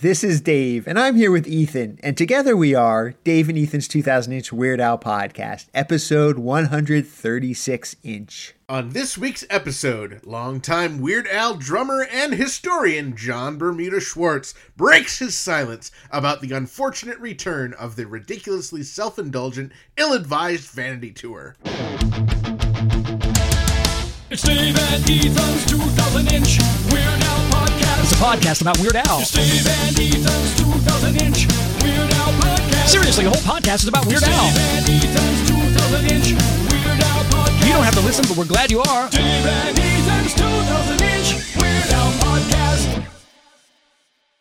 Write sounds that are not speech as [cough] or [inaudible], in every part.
This is Dave, and I'm here with Ethan, and together we are Dave and Ethan's 2000 inch Weird Al podcast, episode 136 inch. On this week's episode, longtime Weird Al drummer and historian Jon Bermuda Schwartz breaks his silence about the unfortunate return of the ridiculously self indulgent, ill advised vanity tour. It's Dave and Ethan's 2000 inch Weird Al podcast. It's a podcast about Weird Al. It's and Ethan's 2000 inch Weird Al podcast. Seriously, the whole podcast is about Weird Dave Al. and Ethan's 2000 inch Weird Al podcast. You don't have to listen, but we're glad you are. Dave and Ethan's 2000 inch Weird Al podcast.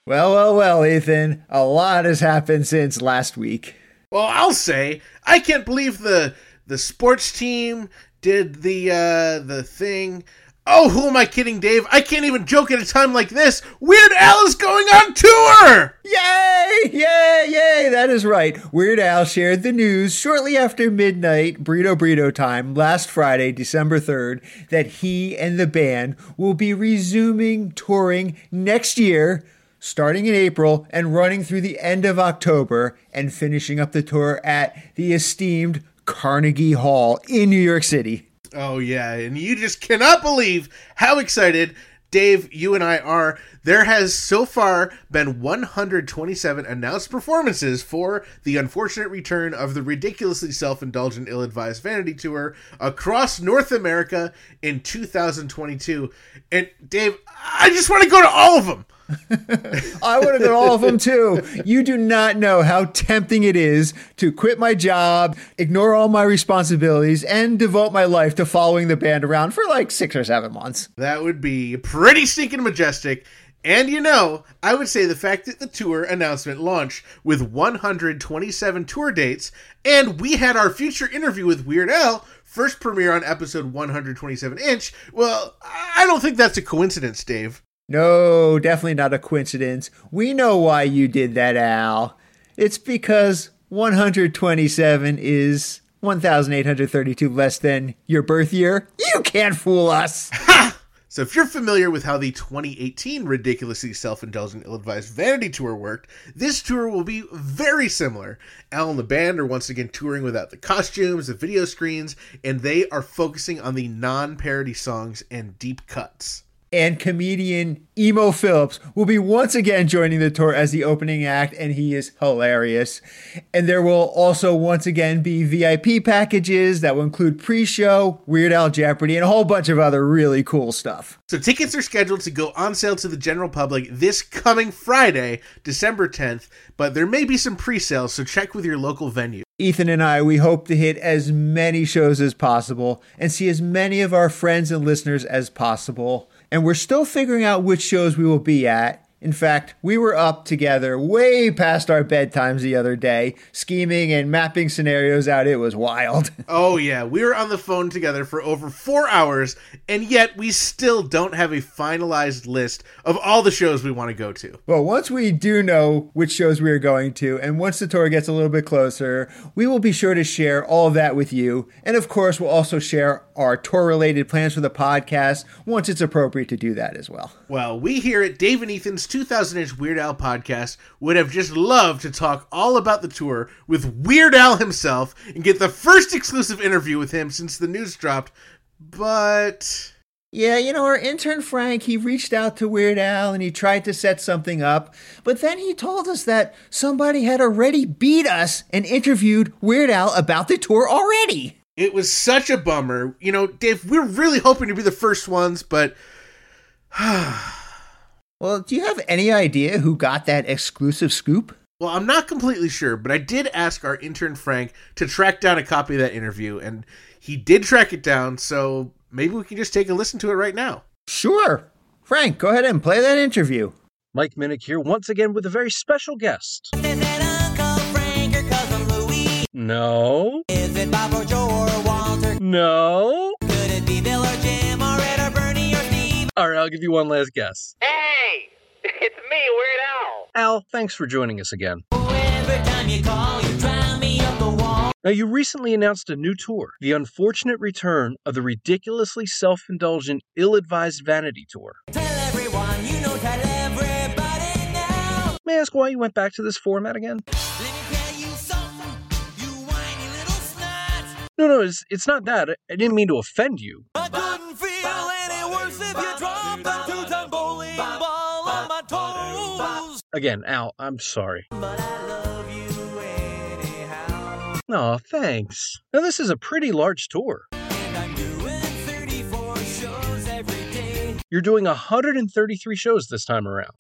Well, well, well, Ethan, a lot has happened since last week. Well, I'll say, I can't believe the the sports team did the uh the thing. Oh, who am I kidding, Dave? I can't even joke at a time like this. Weird Al is going on tour! Yay! Yay! Yay! That is right. Weird Al shared the news shortly after midnight, Burrito Burrito time, last Friday, December 3rd, that he and the band will be resuming touring next year, starting in April and running through the end of October, and finishing up the tour at the esteemed Carnegie Hall in New York City. Oh yeah, and you just cannot believe how excited Dave, you and I are. There has so far been 127 announced performances for the unfortunate return of the ridiculously self-indulgent ill-advised vanity tour across North America in 2022. And Dave, I just want to go to all of them. I would have done all of them too. You do not know how tempting it is to quit my job, ignore all my responsibilities, and devote my life to following the band around for like six or seven months. That would be pretty stinking majestic. And you know, I would say the fact that the tour announcement launched with 127 tour dates, and we had our future interview with Weird Al first premiere on episode 127 inch, well, I don't think that's a coincidence, Dave. No, definitely not a coincidence. We know why you did that, Al. It's because 127 is 1,832 less than your birth year. You can't fool us. [laughs] So if you're familiar with how the 2018 ridiculously self-indulgent ill-advised vanity tour worked, this tour will be very similar. Al and the band are once again touring without the costumes, the video screens, and they are focusing on the non-parody songs and deep cuts. And comedian Emo Phillips will be once again joining the tour as the opening act, and he is hilarious. And there will also once again be VIP packages that will include pre show, Weird Al Jeopardy, and a whole bunch of other really cool stuff. So tickets are scheduled to go on sale to the general public this coming Friday, December 10th, but there may be some pre-sales, so check with your local venue. Ethan and I, we hope to hit as many shows as possible and see as many of our friends and listeners as possible. And we're still figuring out which shows we will be at. In fact, we were up together way past our bedtimes the other day, scheming and mapping scenarios out. It was wild. [laughs] Oh yeah, we were on the phone together for over 4 hours and yet we still don't have a finalized list of all the shows we want to go to. Well, once we do know which shows we are going to, and once the tour gets a little bit closer, we will be sure to share all that with you. And of course, we'll also share our tour related plans for the podcast once it's appropriate to do that as well. Well, we here at Dave and Ethan's 2000 inch Weird Al podcast would have just loved to talk all about the tour with Weird Al himself and get the first exclusive interview with him since the news dropped. But Yeah, you know, our intern Frank, he reached out to Weird Al and he tried to set something up, but then he told us that somebody had already beat us and interviewed Weird Al about the tour already. It was such a bummer. You know, Dave, we're really hoping to be the first ones, but [sighs] Well, do you have any idea who got that exclusive scoop? well, I'm not completely sure, but I did ask our intern Frank to track down a copy of that interview, and he did track it down, so maybe we can just take a listen to it right now. Sure. Frank, go ahead and play that interview. Mike Minnick here once again with a very special guest. No, Is it Bob or Joe or Walter? no. Could it be Bill or Jim or Ed or Bernie or Steve? All right, I'll give you one last guess. Hey, [laughs] it's me, Weird Al. Al, thanks for joining us again. Every time you call, you drive me up the wall. Now, you recently announced a new tour, the unfortunate return of the ridiculously self indulgent, ill advised vanity tour. Tell everyone, you know, tell everybody now. May I ask why you went back to this format again? No, no, it's, it's not that. I, didn't mean to offend you. I couldn't feel any worse if you dropped a two-ton bowling ball on my toes. Again, Al, I'm sorry. But I love you anyhow. Aw, thanks. Now, this is a pretty large tour. Doing 34 shows every day. You're doing 133 shows this time around.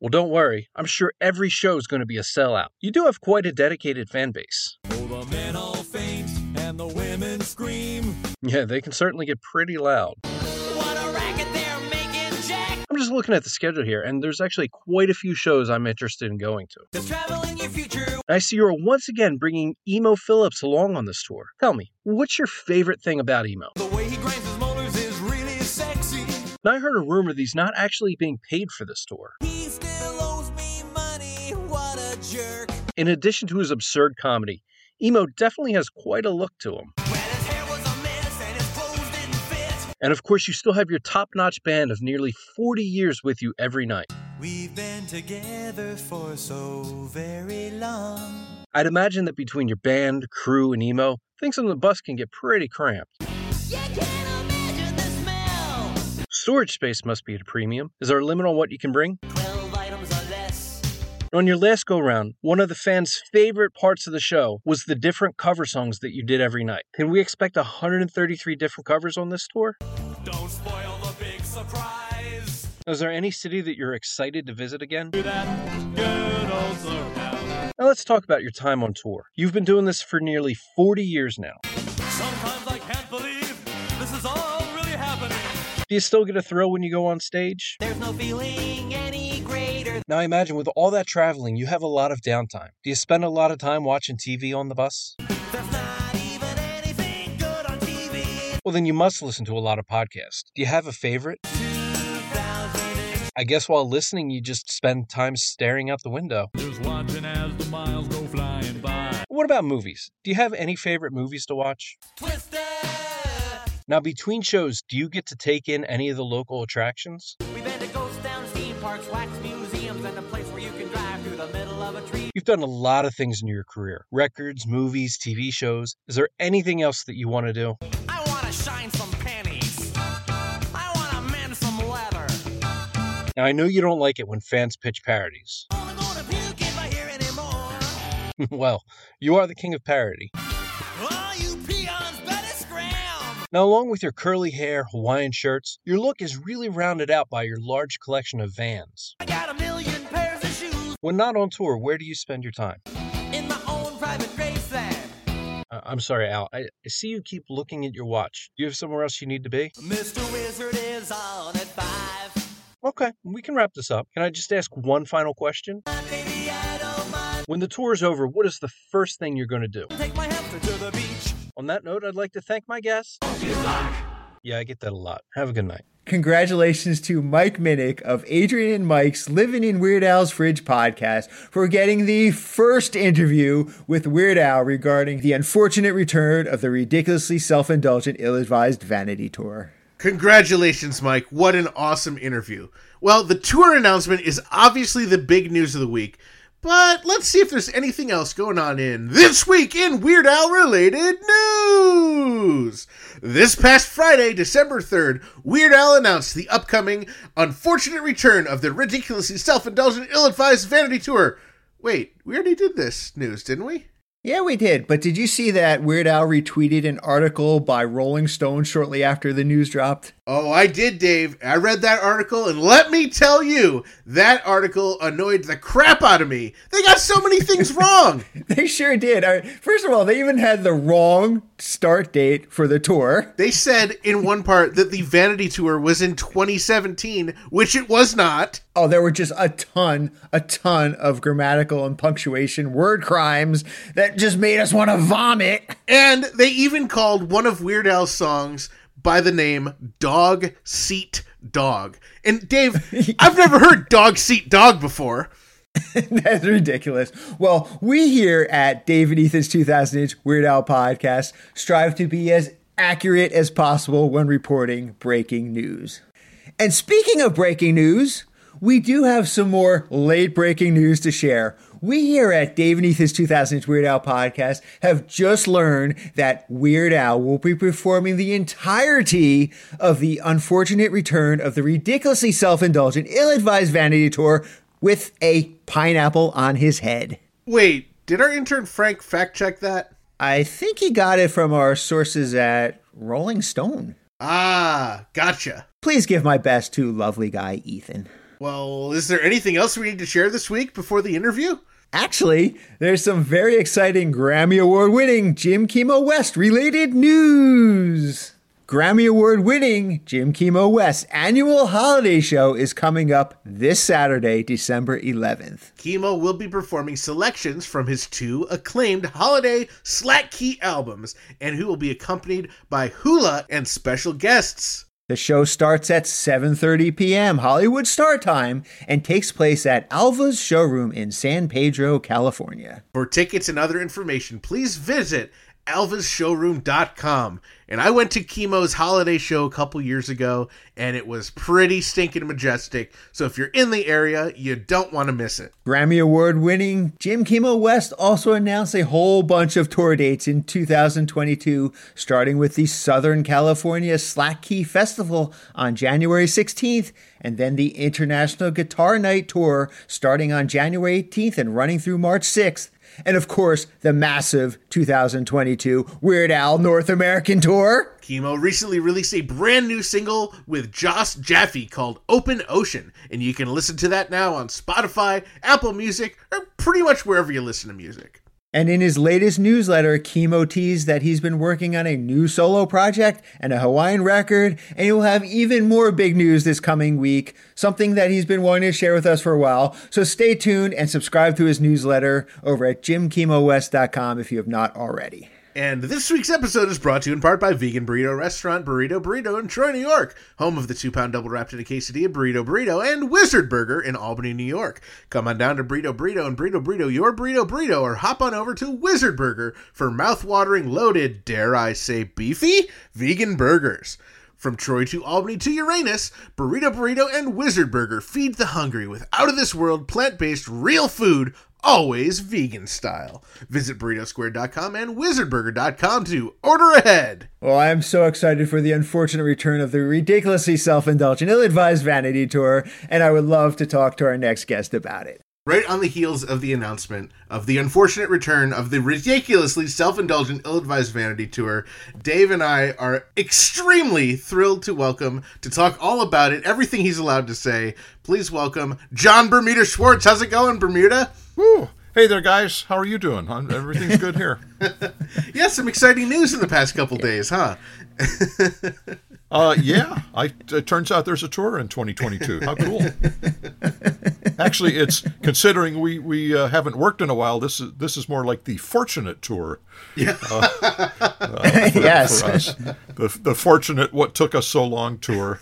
Well, don't worry. I'm sure every show is going to be a sellout. You do have quite a dedicated fan base. Oh, the men all faint and the women scream. Yeah, they can certainly get pretty loud. What a racket they're making, Jack. I'm just looking at the schedule here, and there's actually quite a few shows I'm interested in going to. Cause traveling your future. I see you're once again bringing Emo Phillips along on this tour. Tell me, what's your favorite thing about Emo? The way he grinds his molars is really sexy. Now, I heard a rumor that he's not actually being paid for this tour. He jerk. In addition to his absurd comedy, Emo definitely has quite a look to him. Well, his hair was a mess and his clothes didn't fit. And of course, you still have your top notch band of nearly 40 years with you every night. We've been together for so very long. I'd imagine that between your band, crew, and Emo, things on the bus can get pretty cramped. You can't imagine the smell. Storage space must be at a premium. Is there a limit on what you can bring? On your last go round, one of the fans' favorite parts of the show was the different cover songs that you did every night. Can we expect 133 different covers on this tour? Don't spoil the big surprise. Is there any city that you're excited to visit again? Do that good old. Now let's talk about your time on tour. You've been doing this for nearly 40 years now. Sometimes I can't believe this is all really happening. Do you still get a thrill when you go on stage? There's no feeling any greater. Now I imagine with all that traveling, you have a lot of downtime. Do you spend a lot of time watching TV on the bus? There's not even anything good on TV. Well, then you must listen to a lot of podcasts. Do you have a favorite? I guess while listening, you just spend time staring out the window. Just watching as the miles go flying by. What about movies? Do you have any favorite movies to watch? Twister. Now, between shows, do you get to take in any of the local attractions? You've done a lot of things in your career records, movies, TV shows. Is there anything else that you want to do? I want to shine some panties. I want to mend some leather. Now, I know you don't like it when fans pitch parodies. Only gonna puke if I hear anymore. [laughs] well, you are the king of parody. All you peons better scram. Now, along with your curly hair, Hawaiian shirts, your look is really rounded out by your large collection of vans. I got a million pairs of shoes When not on tour, where do you spend your time? in my own private race van. Uh, I'm sorry, Al. I, I see you keep looking at your watch. Do you have somewhere else you need to be? Mr. Wizard is on at five. Okay, we can wrap this up. Can I just ask one final question? Baby, I don't mind. When the tour is over, what is the first thing you're going to do? Take my to the beach. On that note, I'd like to thank my guests. Yeah, I get that a lot. Have a good night. Congratulations to Mike Minnick of Adrian and Mike's Living in Weird Al's Fridge podcast for getting the first interview with Weird Al regarding the unfortunate return of the ridiculously self indulgent, ill advised vanity tour. Congratulations, Mike. What an awesome interview. Well, the tour announcement is obviously the big news of the week, but let's see if there's anything else going on in This Week in Weird Al related news. This past Friday, December 3rd, Weird Al announced the upcoming unfortunate return of the ridiculously self indulgent, ill advised vanity tour. Wait, we already did this news, didn't we? Yeah, we did. But did you see that Weird Al retweeted an article by Rolling Stone shortly after the news dropped? Oh, I did, Dave. I read that article, and let me tell you, that article annoyed the crap out of me. They got so many things [laughs] wrong. They sure did. I first of all, they even had the wrong start date for the tour. They said in one part that the Vanity Tour was in 2017, which it was not. Oh, there were just a ton, a ton of grammatical and punctuation word crimes that just made us want to vomit. And they even called one of Weird Al's songs by the name Dog Seat Dog. And Dave, [laughs] I've never heard Dog Seat Dog before. [laughs] That's ridiculous. Well, we here at David Ethan's 2000 Inch Weird Al podcast strive to be as accurate as possible when reporting breaking news. And speaking of breaking news, we do have some more late breaking news to share. We here at Dave and Ethan's 2000 Weird Al podcast have just learned that Weird Al will be performing the entirety of the unfortunate return of the ridiculously self indulgent, ill advised vanity tour with a pineapple on his head. Wait, did our intern Frank fact check that? I think he got it from our sources at Rolling Stone. Ah, gotcha. Please give my best to lovely guy Ethan. Well, is there anything else we need to share this week before the interview? Actually, there's some very exciting Grammy Award winning Jim Kimo West related news. Grammy Award winning Jim Kimo West annual holiday show is coming up this Saturday, December 11th. Kimo will be performing selections from his two acclaimed holiday slack key albums, and who will be accompanied by hula and special guests. The show starts at 7:30 p.m. Hollywood start time and takes place at Alva's showroom in San Pedro, California. For tickets and other information, please visit alvasshowroom.com. And I went to Kimo's holiday show a couple years ago, and it was pretty stinking majestic. So if you're in the area, you don't want to miss it. Grammy Award winning Jim Kimo West also announced a whole bunch of tour dates in 2022, starting with the Southern California Slack Key Festival on January 16th, and then the International Guitar Night Tour starting on January 18th and running through March 6th. And of course, the massive 2022 Weird Al North American Tour. Kimo recently released a brand new single with Joss Jaffe called Open Ocean, and you can listen to that now on Spotify, Apple Music, or pretty much wherever you listen to music. And in his latest newsletter, Kimo teased that he's been working on a new solo project and a Hawaiian record, and he will have even more big news this coming week, something that he's been wanting to share with us for a while. So stay tuned and subscribe to his newsletter over at jimkimowest.com if you have not already. And this week's episode is brought to you in part by Vegan Burrito Restaurant Burrito Burrito in Troy, New York, home of the two pound double wrapped in a quesadilla Burrito Burrito and Wizard Burger in Albany, New York. Come on down to Burrito Burrito and Burrito Burrito, your Burrito Burrito, or hop on over to Wizard Burger for mouth-watering, loaded, dare I say beefy, vegan burgers. From Troy to Albany to Uranus, Burrito Burrito and Wizard Burger feed the hungry with out of this world plant based real food, always vegan style. Visit burritosquare.com and wizardburger.com to order ahead. Oh, well, I'm so excited for the unfortunate return of the ridiculously self indulgent, ill advised vanity tour, and I would love to talk to our next guest about it. Right on the heels of the announcement of the unfortunate return of the ridiculously self indulgent, ill advised vanity tour, Dave and I are extremely thrilled to welcome, to talk all about it, everything he's allowed to say. Please welcome Jon Bermuda Schwartz. How's it going, Bermuda? Woo. Hey there, guys. How are you doing? Everything's good here. [laughs] Yeah, some exciting news in the past couple days, huh? [laughs] Uh, yeah. I, it turns out there's a tour in 2022. How cool! [laughs] Actually, it's considering we we uh, haven't worked in a while. This is this is more like the fortunate tour. Yeah. yes. for us. The the fortunate what took us so long tour,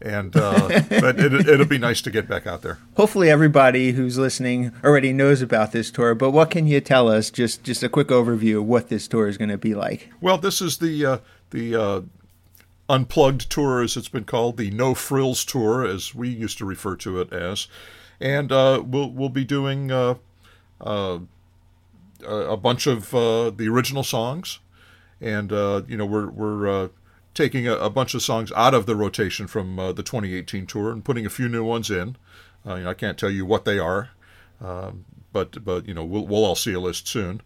and uh, but it, it'll be nice to get back out there. Hopefully, everybody who's listening already knows about this tour, but what can you tell us? Just, just a quick overview of what this tour is going to be like. Well, this is the uh, the uh, unplugged tour, as it's been called, the No Frills tour, as we used to refer to it as, and uh, we'll we'll be doing uh, uh, a a bunch of uh, the original songs, and uh, you know we're we're uh, taking a, a bunch of songs out of the rotation from uh, the 2018 tour and putting a few new ones in. Uh, you know, I can't tell you what they are, um, but but you know we'll we'll all see a list soon,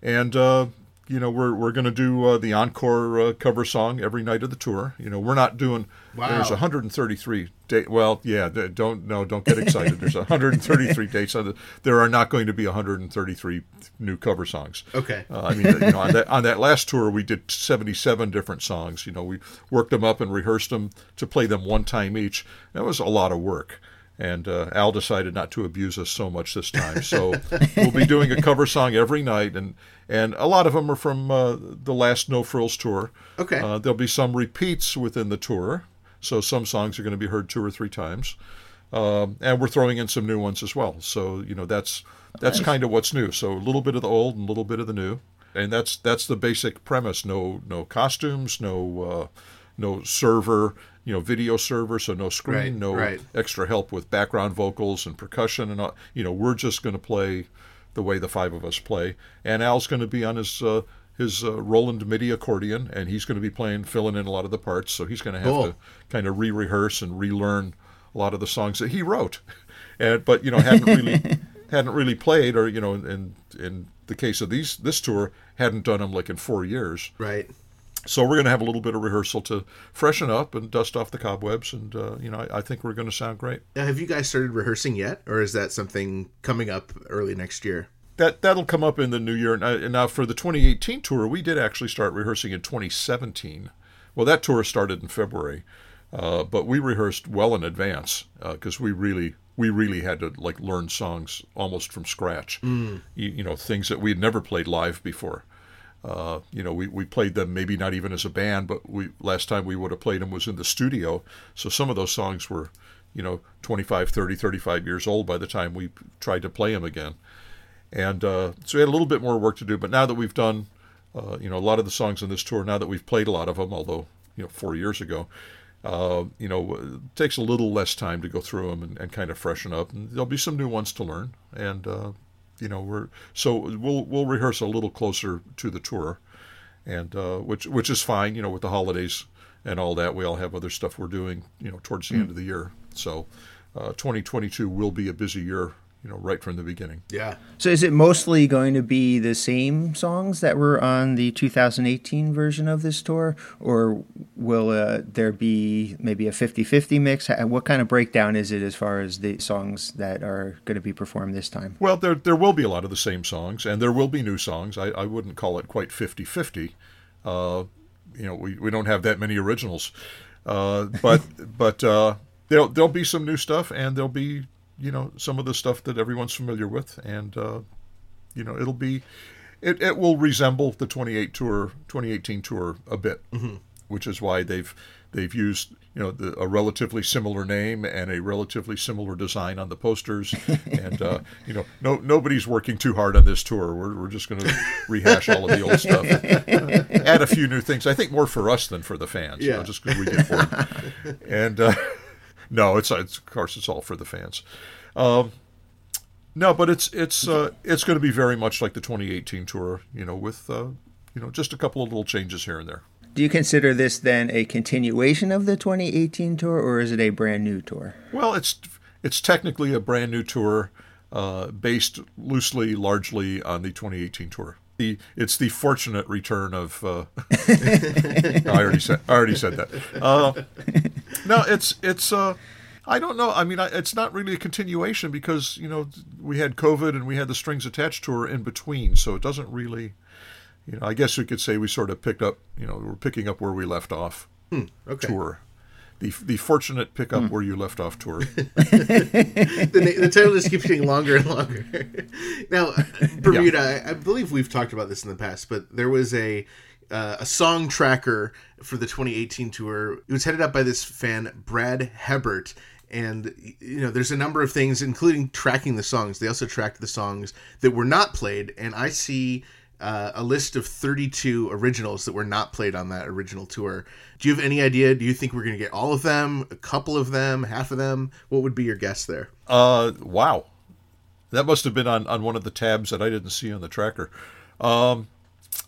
and uh, you know we're we're going to do uh, the encore uh, cover song every night of the tour. You know we're not doing. Wow. There's 133 date. Well, yeah, don't no, don't get excited. There's 133 [laughs] dates. On the, there are not going to be 133 new cover songs. Okay. Uh, I mean, you know, on that on that last tour, we did 77 different songs. You know, we worked them up and rehearsed them to play them one time each. That was a lot of work. And uh, Al decided not to abuse us so much this time. So we'll be doing a cover song every night, and and a lot of them are from uh, the last No Frills tour. Okay. Uh, there'll be some repeats within the tour, so some songs are going to be heard two or three times, um, and we're throwing in some new ones as well. So you know that's that's kind of what's new. So a little bit of the old and a little bit of the new, and that's that's the basic premise. No no costumes, no no server, you know, video server, so no screen, Right, no right. extra help with background vocals and percussion and all. You know, we're just going to play the way the five of us play, and Al's going to be on his. Uh, his uh, Roland MIDI accordion, and he's going to be playing, filling in a lot of the parts. So he's going to have Cool. to kind of re-rehearse and relearn a lot of the songs that he wrote, [laughs] and but you know hadn't really [laughs] hadn't really played, or you know, in in the case of these this tour, hadn't done them like in four years. Right. So we're going to have a little bit of rehearsal to freshen up and dust off the cobwebs, and uh, you know, I, I think we're going to sound great. Now, have you guys started rehearsing yet, or is that something coming up early next year? That that'll come up in the new year. and now for the 2018 tour, we did actually start rehearsing in 2017. Well, that tour started in February, uh, but we rehearsed well in advance because we really we really had to like learn songs almost from scratch. You, you know, things that we had never played live before. Uh, you know, we, we played them maybe not even as a band, but we last time we would have played them was in the studio. So some of those songs were, you know, 25, 30, 35 years old by the time we tried to play them again. And uh, so we had a little bit more work to do. But now that we've done, uh, you know, a lot of the songs on this tour, now that we've played a lot of them, although, you know, four years ago, uh, you know, it takes a little less time to go through them and, and kind of freshen up. And there'll be some new ones to learn. And, uh, you know, we're so we'll we'll rehearse a little closer to the tour, and uh, which which is fine. You know, with the holidays and all that, we all have other stuff we're doing. You know, towards the end of the year. So, uh, 2022 will be a busy year. You know, right from the beginning. Yeah. So is it mostly going to be the same songs that were on the 2018 version of this tour, or will uh, there be maybe a 50-50 mix? What kind of breakdown is it as far as the songs that are going to be performed this time? Well, there there will be a lot of the same songs, and there will be new songs. I, I wouldn't call it quite 50-50. Uh, you know, we, we don't have that many originals, uh, but [laughs] but uh, there'll there'll be some new stuff, and there'll be you know some of the stuff that everyone's familiar with, and uh, you know it'll be it, it will resemble the 28 tour 2018 tour a bit, which is why they've they've used you know the, a relatively similar name and a relatively similar design on the posters, [laughs] and uh, you know no nobody's working too hard on this tour. We're, we're just going to rehash all of the old stuff, [laughs] add a few new things. I think more for us than for the fans. You know, Yeah. just because we get bored. [laughs] and uh, no, it's, it's of course it's all for the fans. Um, no, but it's it's uh, it's going to be very much like the 2018 tour, you know, with uh, you know just a couple of little changes here and there. Do you consider this then a continuation of the 2018 tour, or is it a brand new tour? Well, it's it's technically a brand new tour, uh, based loosely, largely on the 2018 tour. The it's the fortunate return of. Uh, [laughs] I already said I already said that. No, it's it's. Uh, I don't know. I mean, I, it's not really a continuation because you know we had COVID and we had the Strings Attached tour in between, so it doesn't really. You know, I guess we could say we sort of picked up. You know, we're picking up where we left off. Okay. Tour. The, the fortunate pick up where you left off tour. [laughs] the, the title just keeps getting longer and longer. [laughs] now, [laughs] Bermuda, I, I believe we've talked about this in the past, but there was a uh, a song tracker for the 2018 tour. It was headed up by this fan, Brad Hebert. And you know, there's a number of things, including tracking the songs. They also tracked the songs that were not played, and I see uh, a list of 32 originals that were not played on that original tour. Do you have any idea? Do you think we're going to get all of them, a couple of them, half of them? What would be your guess there? Uh, wow, that must have been on, on one of the tabs that I didn't see on the tracker. Um,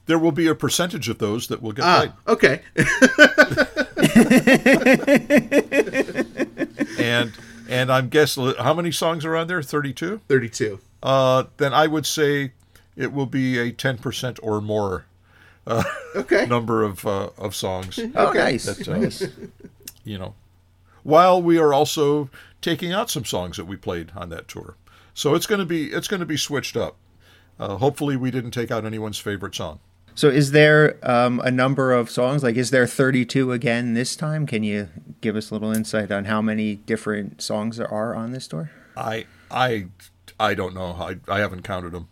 there will be a percentage of those that will get Ah, okay. [laughs] and and I'm guessing how many songs are on there? Thirty-two. 32. Uh, then I would say it will be a ten percent or more Okay. [laughs] number of uh, of songs. Oh, nice. That, uh, nice. [laughs] you know, while we are also taking out some songs that we played on that tour. So it's going to be it's going to be switched up. Uh, hopefully, we didn't take out anyone's favorite song. So, is there um, a number of songs? Like, is there 32 again this time? Can you give us a little insight on how many different songs there are on this tour? I I I don't know. I I haven't counted them.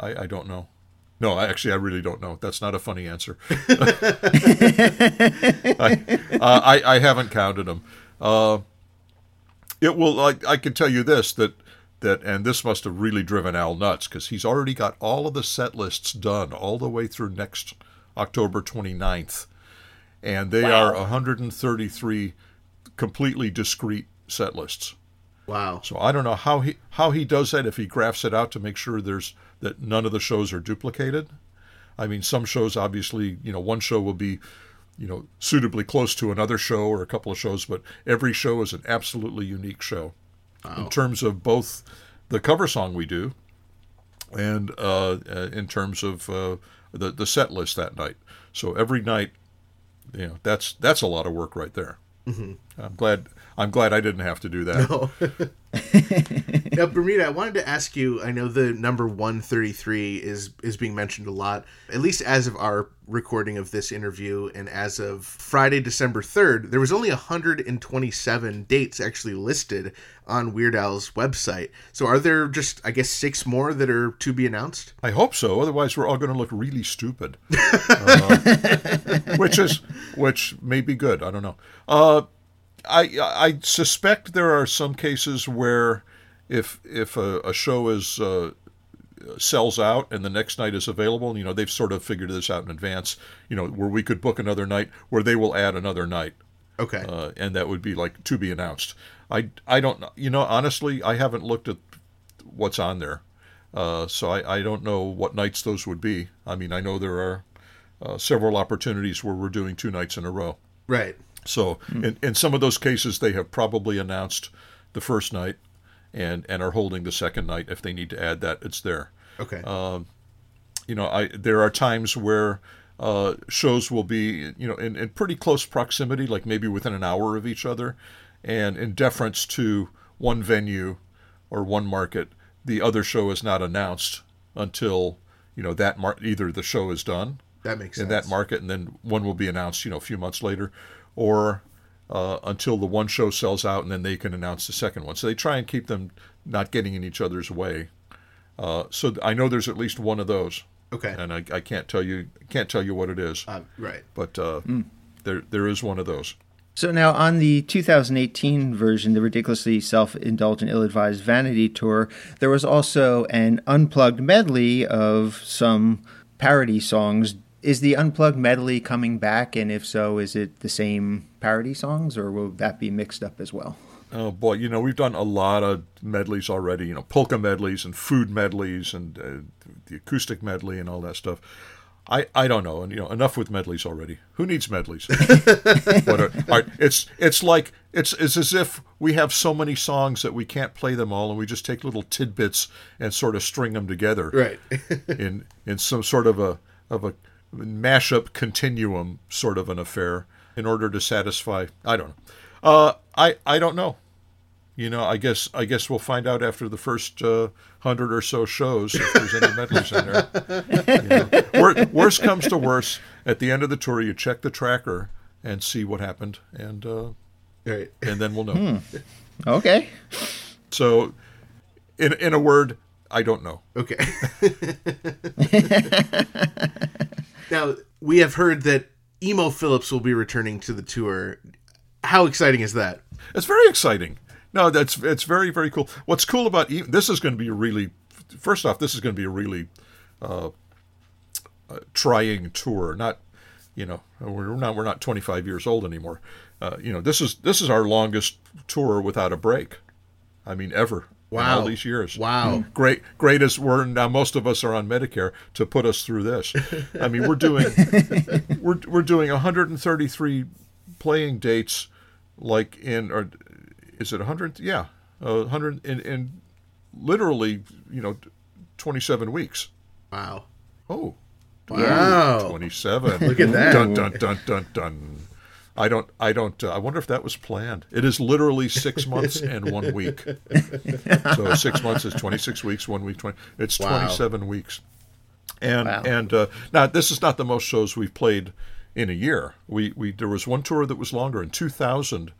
I I don't know. No, actually, I really don't know. That's not a funny answer. [laughs] I, uh, I I haven't counted them. Uh, it will. I, I can tell you this that that, and this must have really driven Al nuts because he's already got all of the set lists done all the way through next October 29th. and they are 133 completely discrete set lists. Wow. So I don't know how he how he does that if he graphs it out to make sure there's that none of the shows are duplicated. I mean, some shows obviously, you know, one show will be, you know, suitably close to another show or a couple of shows, but every show is an absolutely unique show in terms of both the cover song we do and uh, uh, in terms of uh, the the set list that night. So every night, you know, that's that's a lot of work right there. I'm glad I'm glad I didn't have to do that. [laughs] Now, Bermuda, I wanted to ask you. I know the number one thirty three is is being mentioned a lot, at least as of our recording of this interview, and as of Friday, December third, there was only hundred and twenty seven dates actually listed on Weird Al's website. So, are there just I guess six more that are to be announced? I hope so. Otherwise, we're all going to look really stupid, [laughs] uh, which is which may be good. I don't know. Uh, I I suspect there are some cases where if if a, a show is uh, sells out and the next night is available, you know they've sort of figured this out in advance. You know where we could book another night where they will add another night. Okay. uh, and that would be like to be announced. I, I don't know. You know, honestly, I haven't looked at what's on there, uh, so I, I don't know what nights those would be. I mean, I know there are uh, several opportunities where we're doing two nights in a row. right. So in, in some of those cases, they have probably announced the first night, and and are holding the second night. If they need to add that, it's there Okay. you know, I there are times where uh, shows will be, you know, in, in pretty close proximity, like maybe within an hour of each other, and in deference to one venue or one market, the other show is not announced until you know that mar- either the show is done that makes in that market, and then one will be announced, you know, a few months later, or uh, until the one show sells out, and then they can announce the second one. So they try and keep them not getting in each other's way. Uh, so th- I know there's at least one of those, Okay. and I, I can't tell you can't tell you what it is, Uh, right. but uh, there there is one of those. So now on the 2018 version, the ridiculously self-indulgent, ill-advised vanity tour, there was also an unplugged medley of some parody songs. Is the unplugged medley coming back? And if so, is it the same parody songs, or will that be mixed up as well? Oh boy, you know we've done a lot of medleys already. You know, polka medleys and food medleys and uh, the acoustic medley and all that stuff. I, I don't know, and you know enough with medleys already. Who needs medleys? [laughs] what are, are, it's it's like it's it's as if we have so many songs that we can't play them all, and we just take little tidbits and sort of string them together Right. [laughs] in in some sort of a of a mashup continuum sort of an affair in order to satisfy. I don't know. Uh, I I don't know. You know, I guess I guess we'll find out after the first uh, hundred or so shows if there's any medleys in there. You know. Worst comes to worst, at the end of the tour, you check the tracker and see what happened, and uh, right. and then we'll know. Okay. So, in in a word, I don't know. Okay. [laughs] [laughs] now, we have heard that Emo Phillips will be returning to the tour. How exciting is that? It's very exciting. No, that's it's very very cool. What's cool about e- this is going to be really first off, this is going to be a really uh, uh, trying tour. Not you know we're not we're not 25 years old anymore. Uh, you know this is this is our longest tour without a break. I mean ever. In Wow. all these years. Wow. Great, great as we're now. Most of us are on Medicare to put us through this. I mean, we're doing [laughs] we're we're doing 133 playing dates, like in or is it 100? Yeah, uh, 100 in, in literally you know 27 weeks. Wow. Oh, Wow. 27. Look at that. Dun dun dun dun dun. I don't. I don't. Uh, I wonder if that was planned. It is literally six [laughs] months and one week. So six months is twenty six weeks. One week twenty. It's Wow. twenty seven weeks. And Wow. and uh, now this is not the most shows we've played in a year. We we there was one tour that was longer in two thousand.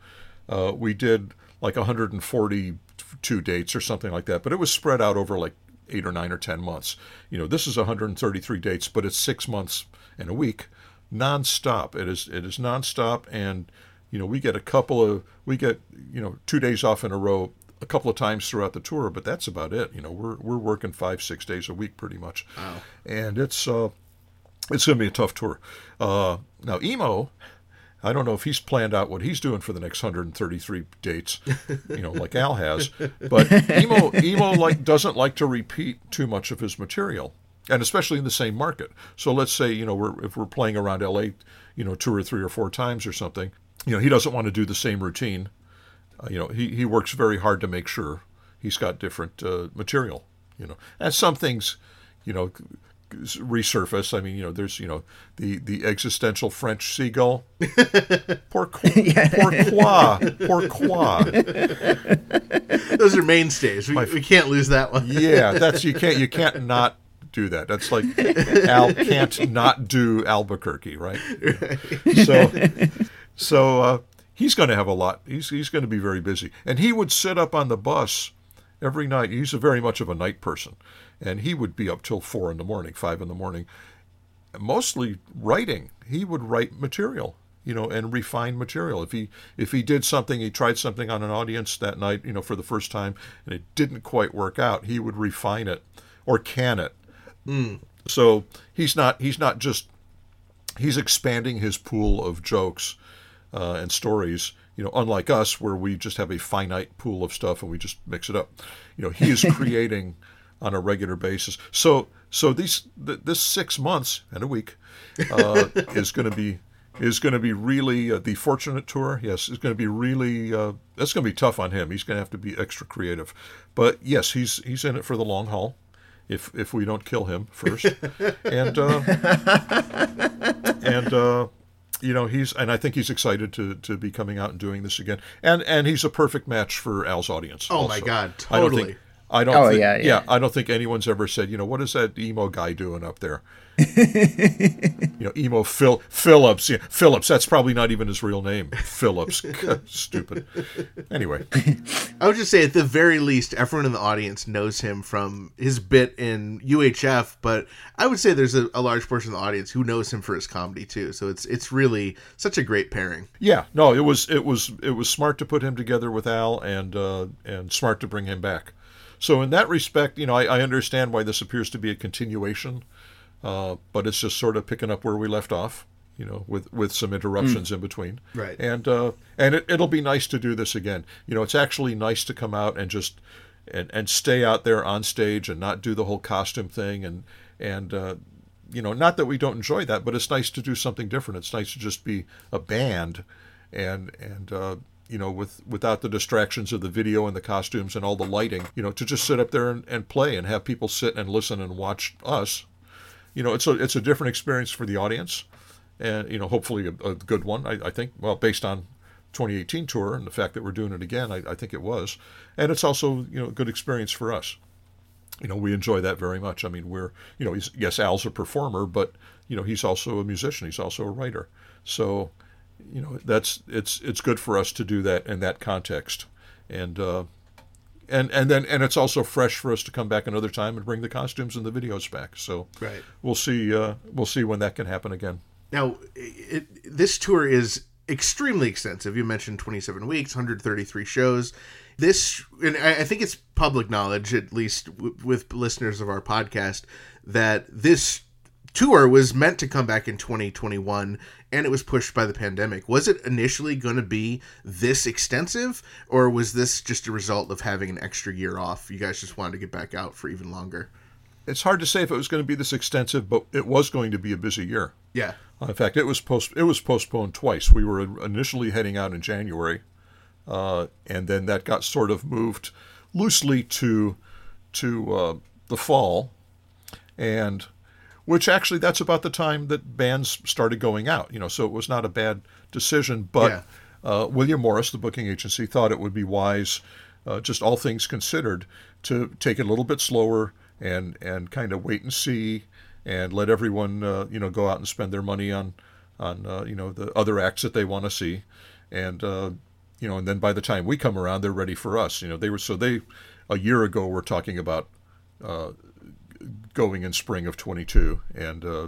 Uh, we did like 142 dates or something like that, but it was spread out over like eight or nine or ten months. You know, this is 133 dates, but it's six months and a week, nonstop. It is it is nonstop, and you know we get a couple of we get you know two days off in a row a couple of times throughout the tour, but that's about it. You know, we're we're working five six days a week pretty much, and it's uh, it's to be a tough tour. Uh, now emo I don't know if he's planned out what he's doing for the next 133 dates, you know, like Al has. But [laughs] emo emo like doesn't like to repeat too much of his material, and especially in the same market. So let's say you know we're if we're playing around LA, you know, two or three or four times or something, you know, he doesn't want to do the same routine. Uh, you know, he he works very hard to make sure he's got different uh, material. You know, and some things, you know, resurface. I mean, you know, there's you know the the existential French seagull. [laughs] Pourquoi? Pourquoi? Pourquoi? Those are mainstays. We, we can't lose that one. Yeah, that's you can't you can't not do that. That's like [laughs] Al can't not do Albuquerque, right? So [laughs] so uh, he's going to have a lot. He's he's going to be very busy, and he would sit up on the bus every night. He's a very much of a night person, and he would be up till four in the morning, five in the morning, mostly writing. He would write material, you know, and refine material. If he if he did something, he tried something on an audience that night, you know, for the first time, and it didn't quite work out, he would refine it or can it. So he's not he's not just he's expanding his pool of jokes uh, and stories. You know, unlike us, where we just have a finite pool of stuff and we just mix it up. You know, he is [laughs] creating on a regular basis. So, so these th- this six months and a week uh, [laughs] is going to be is going to be really uh, the fortunate tour. Yes, is going to be really uh, that's going to be tough on him. He's going to have to be extra creative. But yes, he's he's in it for the long haul. If if we don't kill him first, [laughs] and uh, and uh, you know he's and I think he's excited to to be coming out and doing this again. And and he's a perfect match for Al's audience. Oh my also. God, I don't totally. think. I don't. Oh, think, yeah, yeah. I don't think anyone's ever said, you know, what is that emo guy doing up there? [laughs] you know, emo Phil Phillips. Yeah, Phillips. That's probably not even his real name. Phillips. [laughs] Stupid. Anyway, [laughs] I would just say, at the very least, everyone in the audience knows him from his bit in UHF. But I would say there's a, a large portion of the audience who knows him for his comedy too. So it's it's really such a great pairing. yeah. No, it was it was it was smart to put him together with Al, and uh, and smart to bring him back. So in that respect, you know, I, I understand why this appears to be a continuation, uh, but it's just sort of picking up where we left off. You know, with with some interruptions in between. Right. And uh, and it, it'll be nice to do this again. You know, it's actually nice to come out and just and and stay out there on stage and not do the whole costume thing and and uh, you know, not that we don't enjoy that, but it's nice to do something different. It's nice to just be a band and and uh, you know, with without the distractions of the video and the costumes and all the lighting, you know, to just sit up there and, and play and have people sit and listen and watch us. You know, it's a it's a different experience for the audience, and you know, hopefully a, a good one. I, I think. Well, based on 2018 tour and the fact that we're doing it again, I, I think it was, and it's also you know a good experience for us. You know, we enjoy that very much. I mean, we're you know, he's, yes, Al's a performer, but you know, he's also a musician. He's also a writer. So, you know, that's it's it's good for us to do that in that context, and uh, and and then and it's also fresh for us to come back another time and bring the costumes and the videos back. So Right. we'll see uh, we'll see when that can happen again. Now, it, this tour is extremely extensive. You mentioned 27 weeks, 133 shows. This, and I I think it's public knowledge, at least w- with listeners of our podcast, that this tour was meant to come back in 2021 and it was pushed by the pandemic. Was it initially going to be this extensive or was this just a result of having an extra year off? You guys just wanted to get back out for even longer? It's hard to say if it was going to be this extensive, but it was going to be a busy year. Yeah. Uh, In fact, it was post it was postponed twice. We were initially heading out in January, uh, and then that got sort of moved loosely to to uh, the fall, and which actually that's about the time that bands started going out. You know, so it was not a bad decision. But Yeah. uh, William Morris, the booking agency, thought it would be wise, uh, just all things considered, to take it a little bit slower and and kind of wait and see and let everyone uh, you know go out and spend their money on on uh, you know the other acts that they want to see and uh, you know and then by the time we come around they're ready for us you know they were so they a year ago were talking about uh, going in spring of 22 and uh,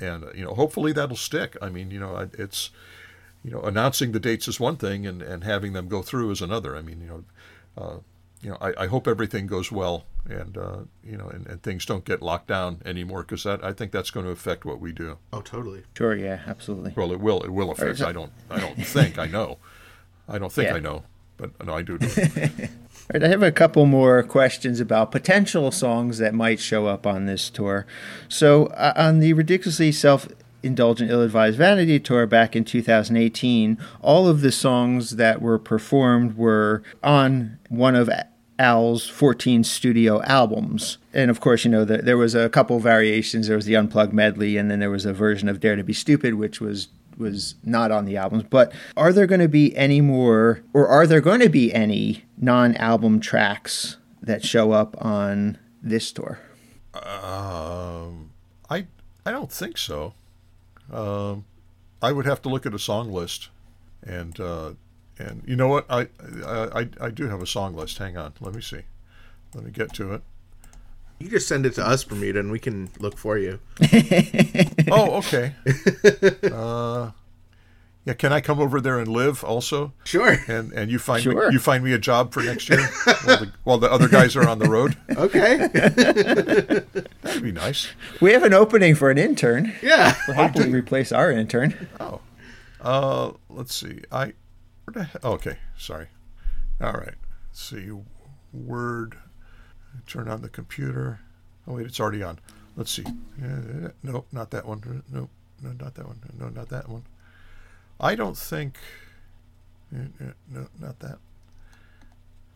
and uh, you know hopefully that'll stick i mean you know it's you know announcing the dates is one thing and and having them go through is another i mean you know uh, you know, I, I hope everything goes well, and uh, you know, and, and things don't get locked down anymore because that I think that's going to affect what we do. Oh, totally. Sure, yeah, absolutely. Well, it will. It will affect. so- I don't. I don't think I know. I don't think Yeah. I know, but no, I do. All [laughs] right, I have a couple more questions about potential songs that might show up on this tour. So, uh, on the ridiculously self indulgent, ill advised Vanity tour back in 2018, all of the songs that were performed were on one of Al's 14 studio albums. And of course, you know, the, there was a couple variations. There was the Unplugged medley, and then there was a version of Dare to Be Stupid, which was was not on the albums. But are there going to be any more, or are there going to be any non-album tracks that show up on this tour? Um, I I don't think so. Um, I would have to look at a song list, and uh, and you know what? I, I I I do have a song list. Hang on, let me see. Let me get to it. You just send it to us, Bermuda, and we can look for you. [laughs] Oh, okay. uh, yeah, can I come over there and live also? Sure. And and you find Sure. me, you find me a job for next year while the, while the other guys are on the road. [laughs] Okay. [laughs] That'd be nice. We have an opening for an intern. yeah. We'll happily replace our intern. Oh, uh, let's see. I where the he- okay. Sorry. All right. Let's see. Word. Turn on the computer. Oh wait, it's already on. Let's see. Uh, nope, not that one. Nope, no, not that one. No, not that one. I don't think. uh, No, not that.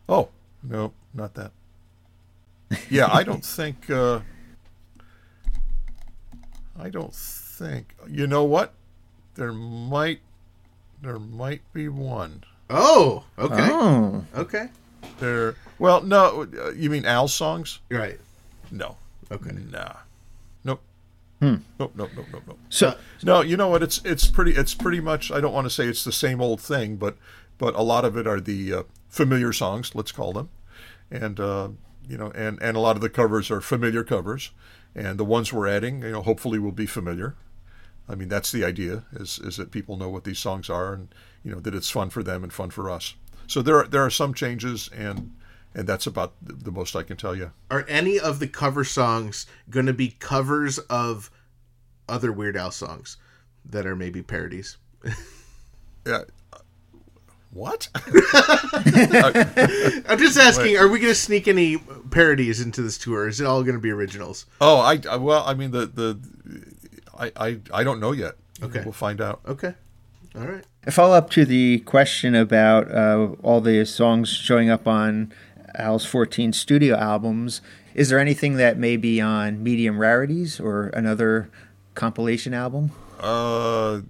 Oh no, not that. Yeah, I don't [laughs] think. Uh, I don't think. You know what? There might. There might be one. Oh. Okay. Oh, Okay. There. Well, no. uh, You mean Al's songs? Right. No. Okay. Nah. Nope. Nope. Nope. Nope. Nope. Nope. so No, you know what? It's it's pretty it's pretty much. I don't want to say it's the same old thing, but but a lot of it are the uh, familiar songs, let's call them, and uh, you know, and and a lot of the covers are familiar covers, and the ones we're adding, you know, hopefully will be familiar. I mean, that's the idea is is that people know what these songs are, and you know that it's fun for them and fun for us. So there are, there are some changes, and and that's about the, most I can tell you. Are any of the cover songs going to be covers of other Weird Al songs that are maybe parodies? Yeah. What? [laughs] I'm just asking, are we going to sneak any parodies into this tour? Is it all going to be originals? Oh, I I- well, I mean the the I I, I don't know yet. Okay. we'll find out. Okay. All right. A follow up to the question about uh, all the songs showing up on Al's 14 studio albums. Is there anything that may be on Medium Rarities or another compilation album? Uh,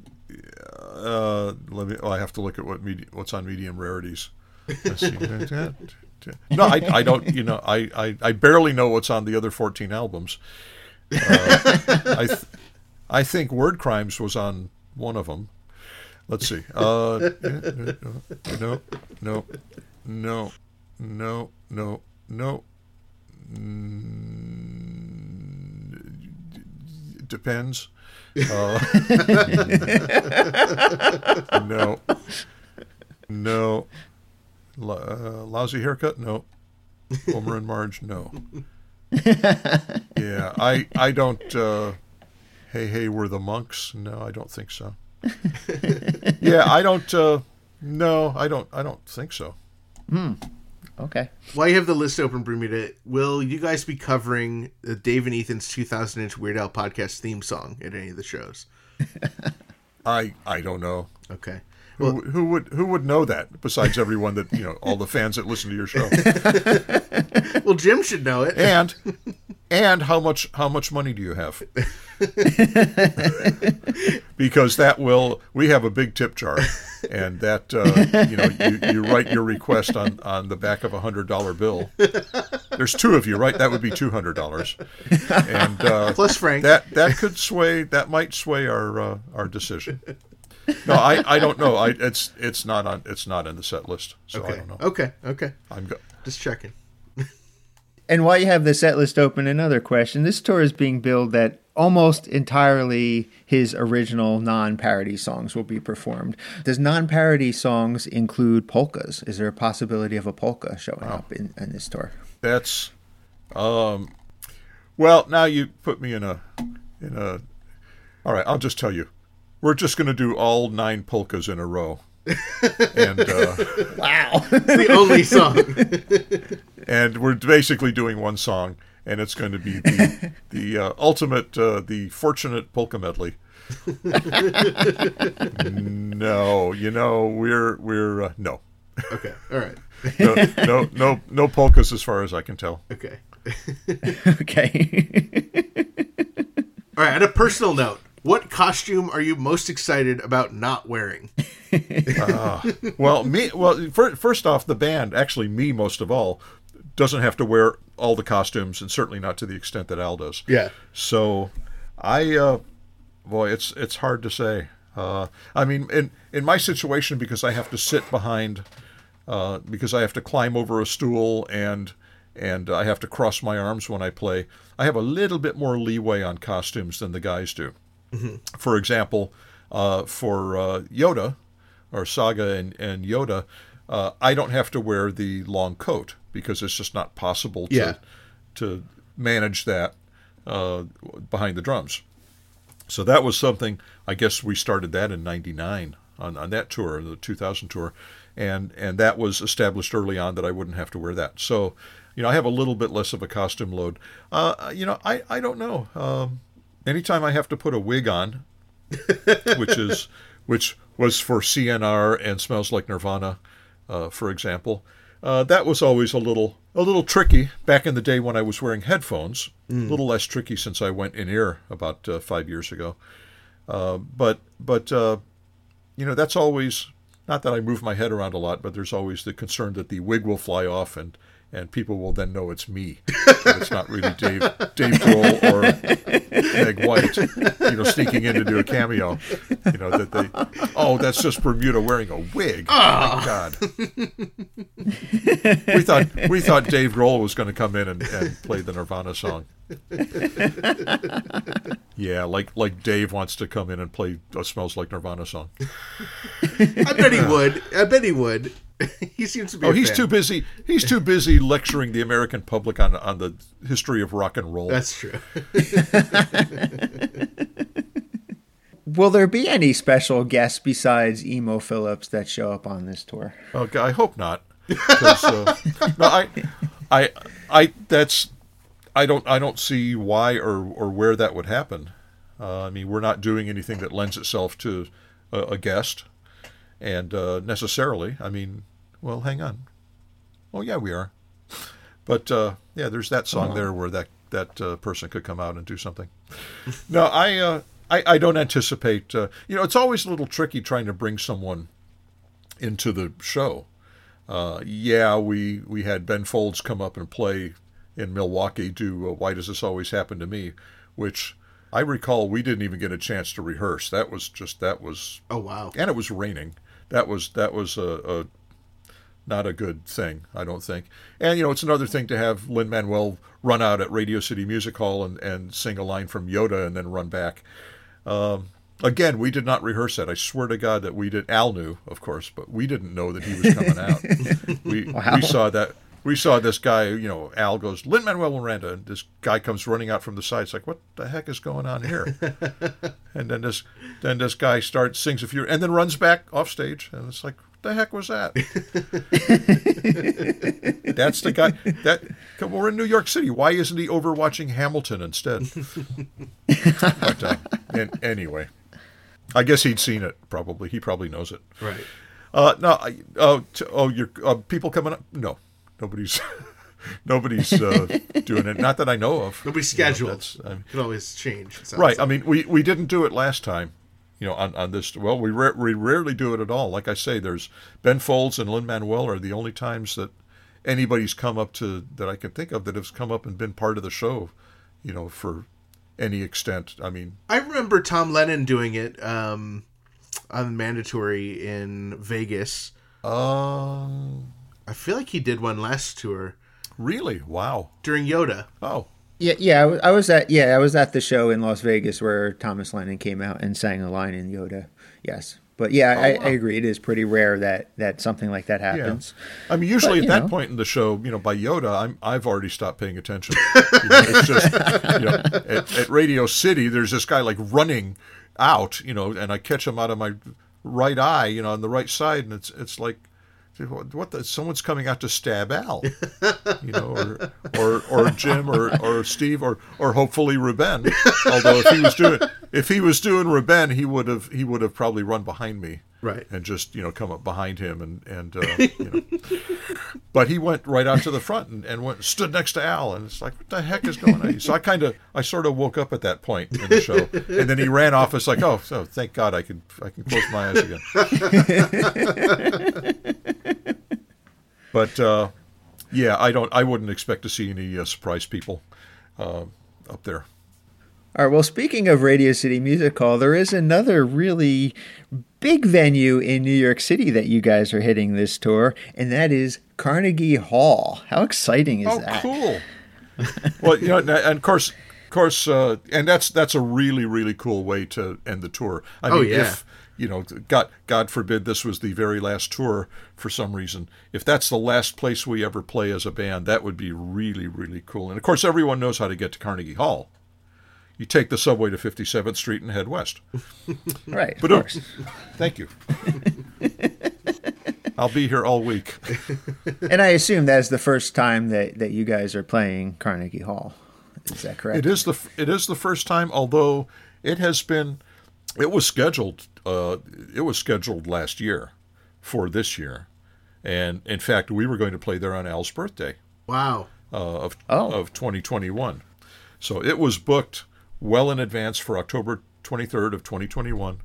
uh, let me. Oh, I have to look at what medi- what's on medium rarities. [laughs] No, I, I don't. You know, I, I, I barely know what's on the other fourteen albums. Uh, I th- I think Word Crimes was on one of them. Let's see. Uh, no, no, no, no, no, no. Mm, depends. Uh, no. No. Lo- uh, lousy haircut? No. Homer and Marge? No. Yeah, I I don't. Uh, hey hey, we're the monks? No, I don't think so. [laughs] yeah, I don't. Uh, no, I don't. I don't think so. Okay. While you have the list open, Bermuda, will you guys be covering the Dave and Ethan's 2000 inch Weird Al podcast theme song at any of the shows? [laughs] I I don't know. Okay. Who, who would who would know that besides everyone that you know all the fans that listen to your show [laughs] Well, Jim should know it. and and how much how much money do you have [laughs] because that will we have a big tip jar and that uh, you know you, you write your request on on the back of a hundred dollar bill there's two of you right that would be two hundred dollars and uh, Plus Frank. that that could sway that might sway our uh, our decision no I, I don't know I it's it's not on it's not in the set list so I okay. don't know Okay. Okay. I'm go- Just checking. And while you have the set list open, another question. This tour is being billed that almost entirely his original non-parody songs will be performed. Does non-parody songs include polkas? Is there a possibility of a polka showing up in, in this tour? That's, um, well, now you put me in a, in a. All right, I'll just tell you, we're just going to do all nine polkas in a row, [laughs] and uh, Wow. the only song. [laughs] and we're basically doing one song, and it's going to be the [laughs] the uh, ultimate, uh, the fortunate polka medley. [laughs] no, you know we're we're uh, no. Okay, all right, no, no, no, no polkas as far as I can tell. okay. [laughs] okay. All right. On a personal note, what costume are you most excited about not wearing? Well, me, well, fir- first off, the band, actually me most of all, doesn't have to wear all the costumes, and certainly not to the extent that Al does. Yeah. So, I, uh, boy, it's it's hard to say. Uh, I mean, in in my situation, because I have to sit behind, uh, because I have to climb over a stool and and I have to cross my arms when I play, I have a little bit more leeway on costumes than the guys do. For example, uh, for uh, Yoda, or Saga and, and Yoda, uh, I don't have to wear the long coat because it's just not possible to Yeah. to manage that uh, behind the drums. So that was something. I guess we started that in '99 on, on that tour, the 2000 tour, and and that was established early on that I wouldn't have to wear that. So, you know, I have a little bit less of a costume load. Uh, you know, I I don't know. Um, anytime I have to put a wig on, [laughs] which is which was for CNR and Smells Like Nirvana, for example. Uh, that was always a little a little tricky back in the day when I was wearing headphones. A little less tricky since I went in ear about uh, five years ago. Uh, but but uh, you know that's always not that I move my head around a lot, but there's always the concern that the wig will fly off and and people will then know it's me. it's not really Dave Dave Grohl or Meg White, you know, sneaking in to do a cameo. You know that they oh that's just Bermuda wearing a wig. Oh my ah. God. we thought we thought Dave Grohl was going to come in and, and play the Nirvana song. yeah, like like Dave wants to come in and play a "Smells Like Nirvana" song. I bet he would. I bet he would. [laughs] he seems to be. Oh, a he's fan. too busy. He's too busy lecturing the American public on on the history of rock and roll. That's true. [laughs] Will there be any special guests besides Emo Philips that show up on this tour? Okay, I hope not. uh, [laughs] no, I, I, I. That's. I don't. I don't see why or or where that would happen. Uh, I mean, we're not doing anything that lends itself to a, a guest, and uh, necessarily. I mean, well, hang on. Oh yeah, we are. But uh, yeah, there's that song there where that that uh, person could come out and do something. [laughs] No, I. Uh, I, I don't anticipate. Uh, you know, it's always a little tricky trying to bring someone into the show. Uh, yeah, we we had Ben Folds come up and play in Milwaukee. Do uh, Why Does This Always Happen to Me? Which I recall we didn't even get a chance to rehearse. That was just that was, Oh wow. and it was raining. That was that was a, a not a good thing, I don't think. And you know, it's another thing to have Lin Manuel run out at Radio City Music Hall and, and sing a line from Yoda and then run back. Um, again, we did not rehearse that. I swear to God that we did. Al knew, of course, but we didn't know that he was coming [laughs] out. we we saw that. We saw this guy, you know, Al goes, Lin Manuel Miranda, and this guy comes running out from the side. It's like, what the heck is going on here? [laughs] and then this, then this guy starts sings a few, and then runs back off stage, and it's like, what the heck was that? [laughs] That's the guy. That come, we're in New York City. Why isn't he overwatching Hamilton instead? [laughs] but, uh, an- anyway, I guess he'd seen it. Probably he probably knows it. Right. Uh, no, I, oh, t- oh, you're uh, people coming up? No, nobody's, [laughs] nobody's uh, doing it. Not that I know of. Nobody's You know, scheduled. that's- I- Could always change. it right. I mean, we, we didn't do it last time. You know, on, on this. Well, we ra- we rarely do it at all. Like I say, there's Ben Folds and Lin Manuel are the only times that anybody's come up to that I can think of that has come up and been part of the show. You know, for any extent. I mean, I remember Tom Lennon doing it um, on Mandatory in Vegas. um, I feel like he did one last tour really, wow. during Yoda. Oh, Yeah, yeah, I was, at yeah, I was at the show in Las Vegas where Thomas Lennon came out and sang a line in Yoda. Yes, but yeah, oh, I, wow. I agree. It is pretty rare that that something like that happens. I mean, usually But, at that know. point in the show, you know, by Yoda, I'm I've already stopped paying attention. [laughs] You know, it's just you know, at, at Radio City, there's this guy like running out, you know, and I catch him out of my right eye, you know, on the right side, and it's it's like. What the? Someone's coming out to stab Al, [laughs] you know, or or, or Jim, or, or Steve, or or hopefully Ruben. Although if he was doing if he was doing Ruben, he would have he would have probably run behind me, Right. and just you know come up behind him and and uh, you know. [laughs] But he went right out to the front and, and went stood next to Al, and it's like, what the heck is going on? So I kind of, I sort of woke up at that point in the show, and then he ran off. It's like, oh, so thank God I can, I can close my eyes again. [laughs] but uh, yeah, I don't, I wouldn't expect to see any uh, surprise people uh, up there. All right. Well, speaking of Radio City Music Hall, there is another really big venue in New York City that you guys are hitting this tour, and that is Carnegie Hall. How exciting is Oh, that? cool. well, you know, and and of course, of course, uh, and that's that's a really really cool way to end the tour. I Oh, mean, yeah. if you know, God God forbid this was the very last tour for some reason. If that's the last place we ever play as a band, that would be really really cool. And of course, everyone knows how to get to Carnegie Hall. You take the subway to 57th Street and head west. [laughs] Right. But uh, course. thank you. [laughs] I'll be here all week. and I assume that's the first time that, that you guys are playing Carnegie Hall. Is that correct? It is the it is the first time, although it has been. It was scheduled. Uh, it was scheduled last year for this year, and in fact, we were going to play there on Al's birthday Wow. uh, of Oh. of 2021. So it was booked well in advance for October 23rd of 2021,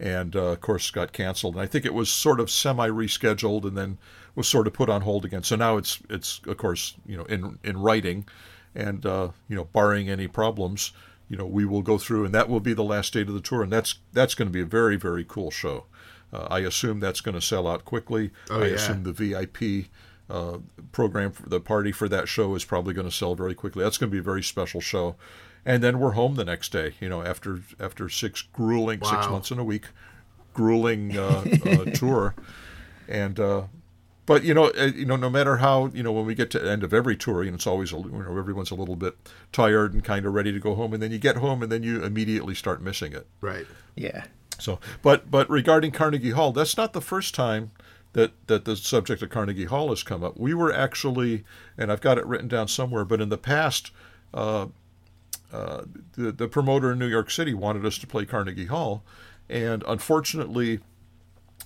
and uh, of course got canceled. And I think it was sort of semi rescheduled and then was sort of put on hold again. So now it's it's of course you know in in writing, and uh, you know barring any problems, you know we will go through, and that will be the last date of the tour, and that's that's going to be a very very cool show. Uh, I assume that's going to sell out quickly. Oh, I yeah. assume the VIP uh, program for the party for that show is probably going to sell very quickly. That's going to be a very special show. And then we're home the next day. You know, after after six grueling six months in a week, grueling uh, uh, [laughs] tour, and uh, but you know uh, you know no matter how you know when we get to the end of every tour, you know it's always a, you know everyone's a little bit tired and kind of ready to go home, and then you get home and then you immediately start missing it. Right. Yeah. So, but but regarding Carnegie Hall, that's not the first time that that the subject of Carnegie Hall has come up. We were actually, and I've got it written down somewhere, but in the past, uh, uh, the the promoter in New York City wanted us to play Carnegie Hall, and unfortunately,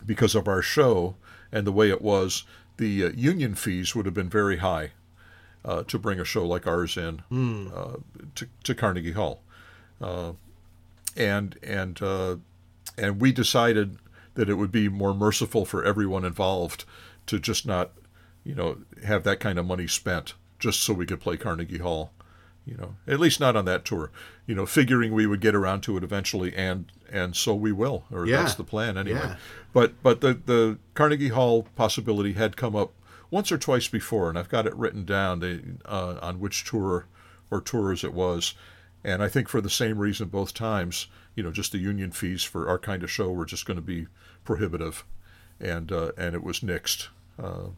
because of our show and the way it was, the uh, union fees would have been very high uh, to bring a show like ours in uh, to, to Carnegie Hall, uh, and and uh, and we decided that it would be more merciful for everyone involved to just not, you know, have that kind of money spent just so we could play Carnegie Hall. You know, at least not on that tour. You know, figuring we would get around to it eventually, and and so we will, or Yeah. that's the plan anyway. Yeah. But but the the Carnegie Hall possibility had come up once or twice before, and I've got it written down they, uh, on which tour or tours it was, and I think for the same reason both times, you know, just the union fees for our kind of show were just going to be prohibitive, and uh, and it was nixed uh,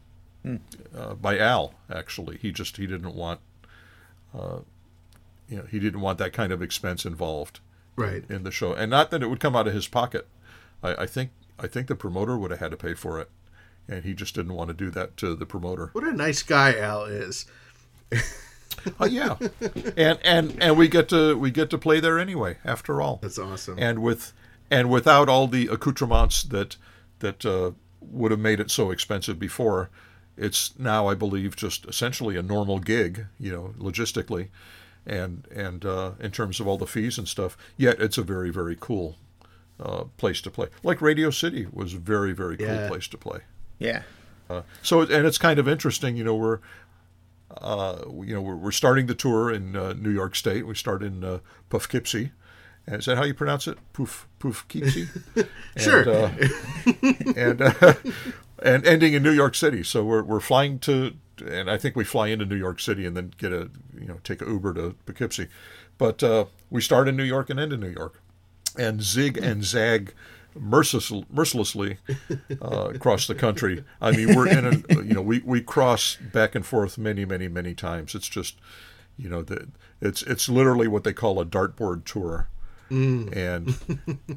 uh, by Al. Actually, he just he didn't want, uh, you know, he didn't want that kind of expense involved Right. in the show, and not that it would come out of his pocket. I, I think I think the promoter would have had to pay for it, and he just didn't want to do that to the promoter. What a nice guy Al is. Oh yeah, and and and we get to we get to play there anyway. After all, That's awesome. and with and without all the accoutrements that that uh, would have made it so expensive before, it's now I believe just essentially a normal gig, you know, logistically, and and uh, in terms of all the fees and stuff. Yet it's a very very cool uh, place to play. Like Radio City was a very very cool Yeah. place to play. Yeah. Uh, so and it's kind of interesting, you know, we're uh, you know we're, we're starting the tour in uh, New York State. We start in uh, Poughkeepsie. And Is that how you pronounce it? Poof Poughkeepsie. [laughs] Sure. And, uh, and uh, [laughs] and ending in New York City. So we're we're flying to and I think we fly into New York City and then get a you know take a Uber to Poughkeepsie, but uh, we start in New York and end in New York, and zig and zag. Merciless, mercilessly uh, across the country. I mean, we're in a you know we, we cross back and forth many many many times. It's just you know the, it's it's literally what they call a dartboard tour and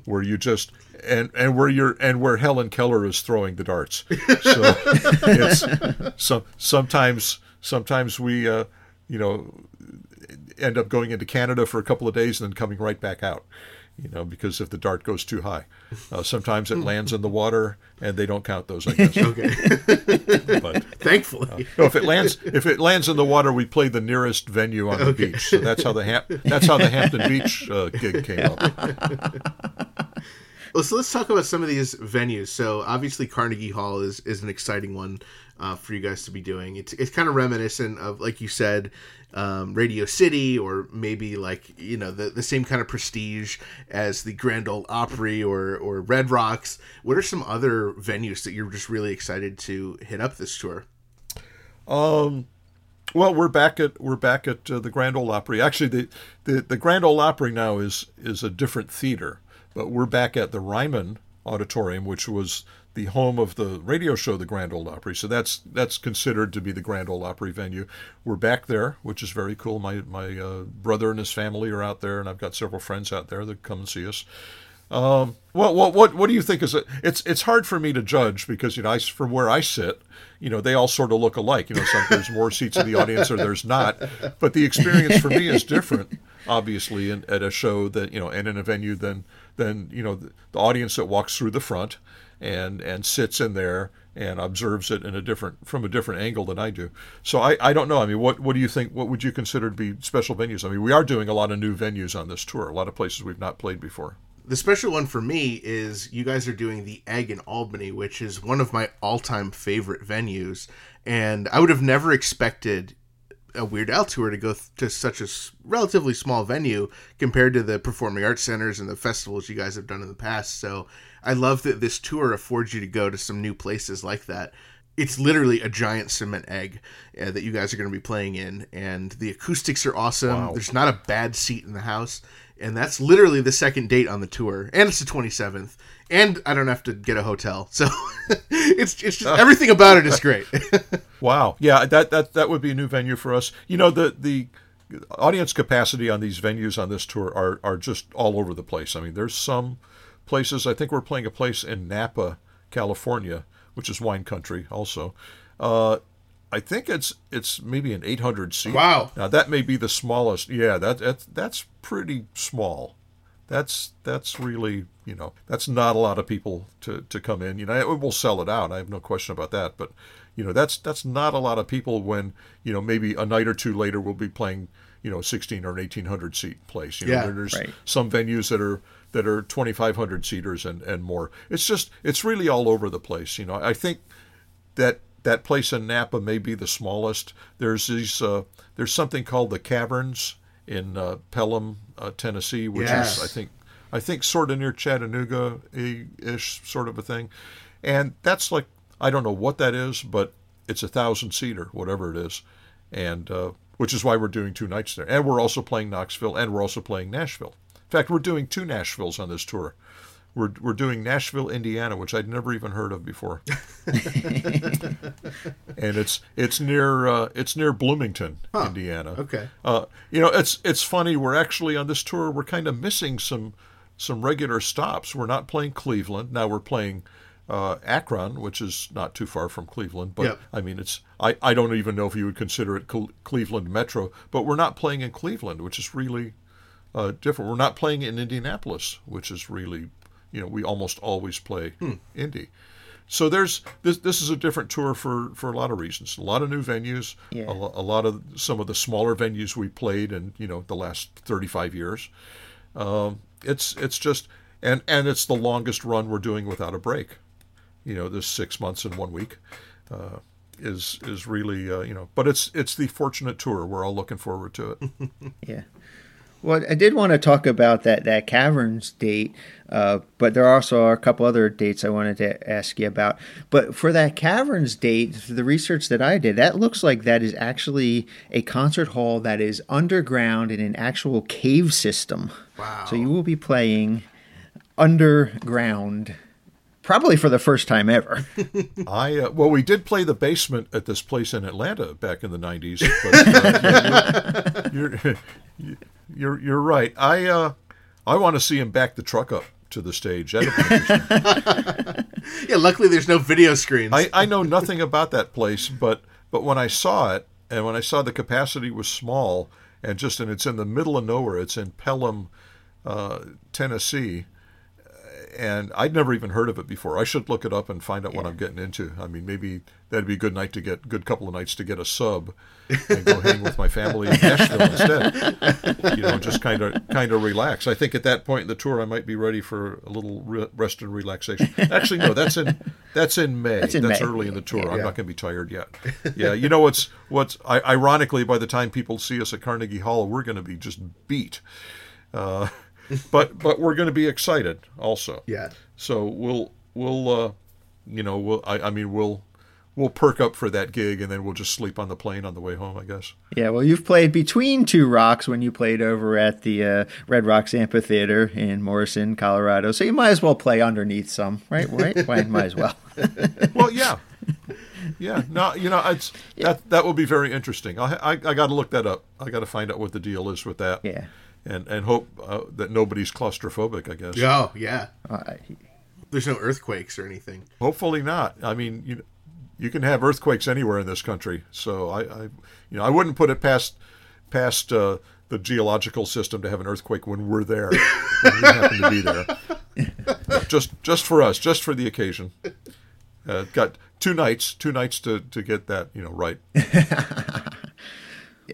where you just and and where you're and where Helen Keller is throwing the darts. So [laughs] it's some sometimes sometimes we uh, you know end up going into Canada for a couple of days and then coming right back out. You know, because if the dart goes too high, uh, sometimes it lands in the water, and they don't count those. I [laughs] guess. Okay. [laughs] But [laughs] Thankfully. no, if it lands, if it lands in the water, we play the nearest venue on the beach. So that's how the Ham- that's how the Hampton Beach uh, gig came up. Well, so let's talk about some of these venues. So obviously Carnegie Hall is, is an exciting one uh, for you guys to be doing. It's it's kind of reminiscent of like you said, um, Radio City, or maybe like you know the, the same kind of prestige as the Grand Ole Opry or or Red Rocks. What are some other venues that you're just really excited to hit up this tour? Um, well, we're back at we're back at uh, the Grand Ole Opry. Actually, the, the the Grand Ole Opry now is is a different theater, but we're back at the Ryman Auditorium, which was the home of the radio show, the Grand Ole Opry. So that's that's considered to be the Grand Ole Opry venue. We're back there, which is very cool. My my uh, brother and his family are out there, and I've got several friends out there that come and see us. Um, well, what what what do you think is it? It's it's hard for me to judge because you know I, from where I sit, you know they all sort of look alike. You know, some there's more seats in the audience or there's not, but the experience for me is different. Obviously, in, at a show that you know and in a venue than than you know the, the audience that walks through the front and and sits in there and observes it in a different from a different angle than I do. So I, I don't know. I mean, what what do you think? What would you consider to be special venues? I mean, we are doing a lot of new venues on this tour. A lot of places we've not played before. The special one for me is you guys are doing the Egg in Albany, which is one of my all-time favorite venues, and I would have never expected a Weird Al tour to go to such a relatively small venue compared to the performing arts centers and the festivals you guys have done in the past. So I love that this tour affords you to go to some new places like that. It's literally a giant cement egg uh, that you guys are going to be playing in, and the acoustics are awesome. Wow. There's not a bad seat in the house, and that's literally the second date on the tour, and it's the 27th, and I don't have to get a hotel, so [laughs] it's it's just everything about it is great. [laughs] Wow. Yeah, that that that would be a new venue for us. You know, the the audience capacity on these venues on this tour are are just all over the place. I mean, there's some places. I think we're playing a place in Napa, California, which is wine country also. Uh, I think it's it's maybe an 800 seat. Wow. Now that may be the smallest. Yeah, that that's that's pretty small. That's that's really you know that's not a lot of people to, to come in. You know, it will sell it out. I have no question about that. But you know, that's that's not a lot of people when you know maybe a night or two later we'll be playing you know 16 or an 1800 seat place. You know, Yeah, there's right. some venues that are that are 2500 seaters and and more. It's just it's really all over the place. You know, I think that that place in Napa may be the smallest. There's these uh, there's something called the Caverns in uh, Pelham, uh, Tennessee, which Yes. is I think I think sort of near Chattanooga ish sort of a thing, and that's like I don't know what that is, but it's a thousand seater, whatever it is, and uh, which is why we're doing two nights there, and we're also playing Knoxville, and we're also playing Nashville. In fact, we're doing two Nashvilles on this tour. We're, we're doing Nashville, Indiana, which I'd never even heard of before, [laughs] and it's it's near uh, it's near Bloomington, Indiana. Okay. Uh, you know, it's it's funny. We're actually on this tour. We're kind of missing some some regular stops. We're not playing Cleveland now. We're playing uh, Akron, which is not too far from Cleveland. But Yep. I mean, it's I, I don't even know if you would consider it Cle- Cleveland Metro. But we're not playing in Cleveland, which is really uh, different. We're not playing in Indianapolis, which is really you know we almost always play Indy. So there's this. This is a different tour for for a lot of reasons. A lot of new venues. Yeah. A, a lot of some of the smaller venues we played in you know the last 35 years. Um, it's it's just and and it's the longest run we're doing without a break. You know, this six months and one week uh, is is really uh, you know. But it's it's the fortunate tour. We're all looking forward to it. [laughs] Yeah. Well, I did want to talk about that that caverns date, uh, but there also are a couple other dates I wanted to ask you about. But for that caverns date, for the research that I did, that looks like that is actually a concert hall that is underground in an actual cave system. Wow. So you will be playing underground, probably for the first time ever. [laughs] I uh, well, we did play the basement at this place in Atlanta back in the '90s. But, uh, [laughs] you're, you're you're you're right. I uh, I want to see him back the truck up to the stage. That'd be interesting. [laughs] Yeah, luckily there's no video screens. I, I know nothing about that place, but but when I saw it and when I saw the capacity was small and just and it's in the middle of nowhere, it's in Pelham, uh, Tennessee, and I'd never even heard of it before. I should look it up and find out what I'm getting into. I mean, maybe that'd be a good night to get good couple of nights to get a sub and go hang with my family in Nashville instead. You know, just kind of kind of relax. I think at that point in the tour, I might be ready for a little re- rest and relaxation. Actually, no, that's in that's in May. That's in May. early in the tour. I'm not going to be tired yet. Yeah, you know what's what's I, ironically by the time people see us at Carnegie Hall, we're going to be just beat. Uh, but but we're going to be excited also. yeah. So we'll we'll uh, you know we'll I, I mean we'll we'll perk up for that gig and then we'll just sleep on the plane on the way home. I guess. Yeah, well, you've played between two rocks when you played over at the uh, Red Rocks Amphitheater in Morrison, Colorado. So you might as well play underneath some, right? Right? Why might as well. [laughs] Well, yeah. Yeah, no, you know, it's that that will be very interesting. I I, I got to look that up. I got to find out what the deal is with that. Yeah. And and hope uh, that nobody's claustrophobic. I guess. Oh, yeah. Uh, There's no earthquakes or anything. Hopefully not. I mean, you you can have earthquakes anywhere in this country, so I, I you know I wouldn't put it past past uh, the geological system to have an earthquake when we're there. [laughs] when we happen to be there. just just for us, just for the occasion. Uh, got two nights, two nights to, to get that you know right. [laughs]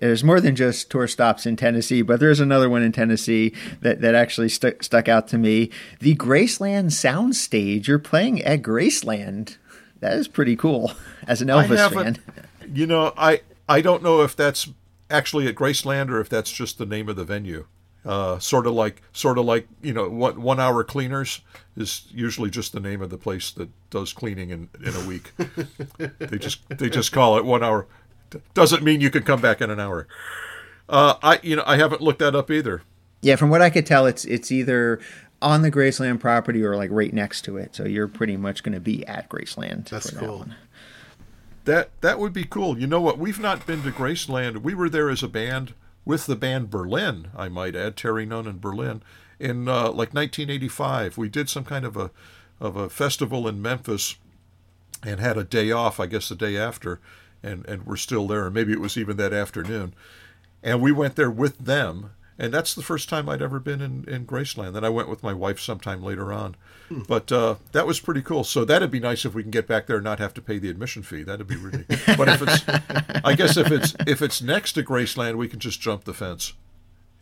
there's more than just tour stops in Tennessee, but there's another one in Tennessee that, that actually stu- stuck out to me. The Graceland Soundstage. You're playing at Graceland. That is pretty cool [laughs] as an Elvis fan. You know, I I don't know if that's actually at Graceland or if that's just the name of the venue. Uh, sort of like sort of like you know one one hour cleaners is usually just the name of the place that does cleaning in, in a week. [laughs] they just they just call it one hour. Doesn't mean you can come back in an hour. Uh, I you know I haven't looked that up either. Yeah, from what I could tell, it's it's either on the Graceland property or like right next to it. So you're pretty much going to be at Graceland. That's for that cool. one. That that would be cool. You know what? We've not been to Graceland. We were there as a band with the band Berlin, I might add, Terry Nunn and Berlin, in uh, like 1985. We did some kind of a of a festival in Memphis and had a day off, I guess the day after, and and we're still there. and maybe it was even that afternoon. And we went there with them, and that's the first time I'd ever been in, in Graceland. Then I went with my wife sometime later on. But uh, that was pretty cool. So that'd be nice if we can get back there and not have to pay the admission fee. That'd be really. [laughs] But if it's, I guess if it's if it's next to Graceland, we can just jump the fence,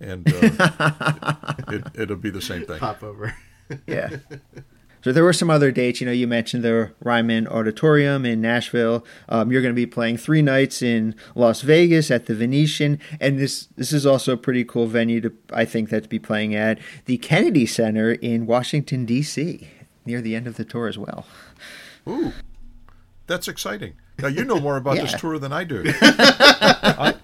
and uh, it, it'll be the same thing. [laughs] Pop over. Yeah. [laughs] So there were some other dates. You know, you mentioned the Ryman Auditorium in Nashville. Um, you're going to be playing three nights in Las Vegas at the Venetian, and this this is also a pretty cool venue to I think that to be playing at the Kennedy Center in Washington D.C. near the end of the tour as well. Ooh, that's exciting. Now you know more about this [laughs] tour than I do. [laughs] I,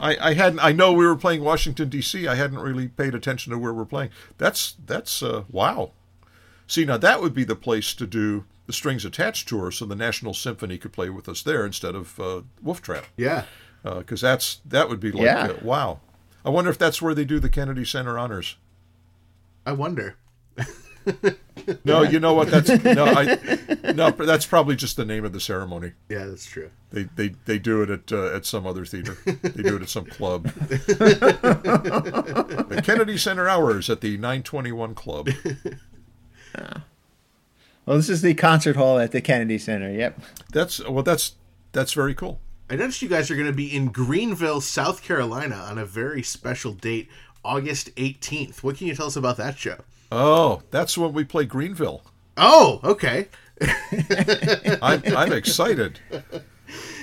I, I hadn't. I know we were playing Washington D.C. I hadn't really paid attention to where we're playing. That's that's uh, wow. See, now that would be the place to do the strings attached tour, so the National Symphony could play with us there instead of uh, Wolf Trap, Yeah. because that's that would be like Yeah. uh, wow. I wonder if that's where they do the Kennedy Center honors. I wonder. [laughs] No, you know what? That's [laughs] no, I, no. That's probably just the name of the ceremony. Yeah, that's true. They they, they do it at uh, at some other theater. They do it at some club. [laughs] the Kennedy Center Hours at the 921 Club. Well, this is the concert hall at the Kennedy Center. Yep. That's well. That's that's very cool. I noticed you guys are going to be in Greenville, South Carolina on a very special date, August 18th. What can you tell us about that show? Oh, that's when we play Greenville. Oh, okay. [laughs] I'm I'm excited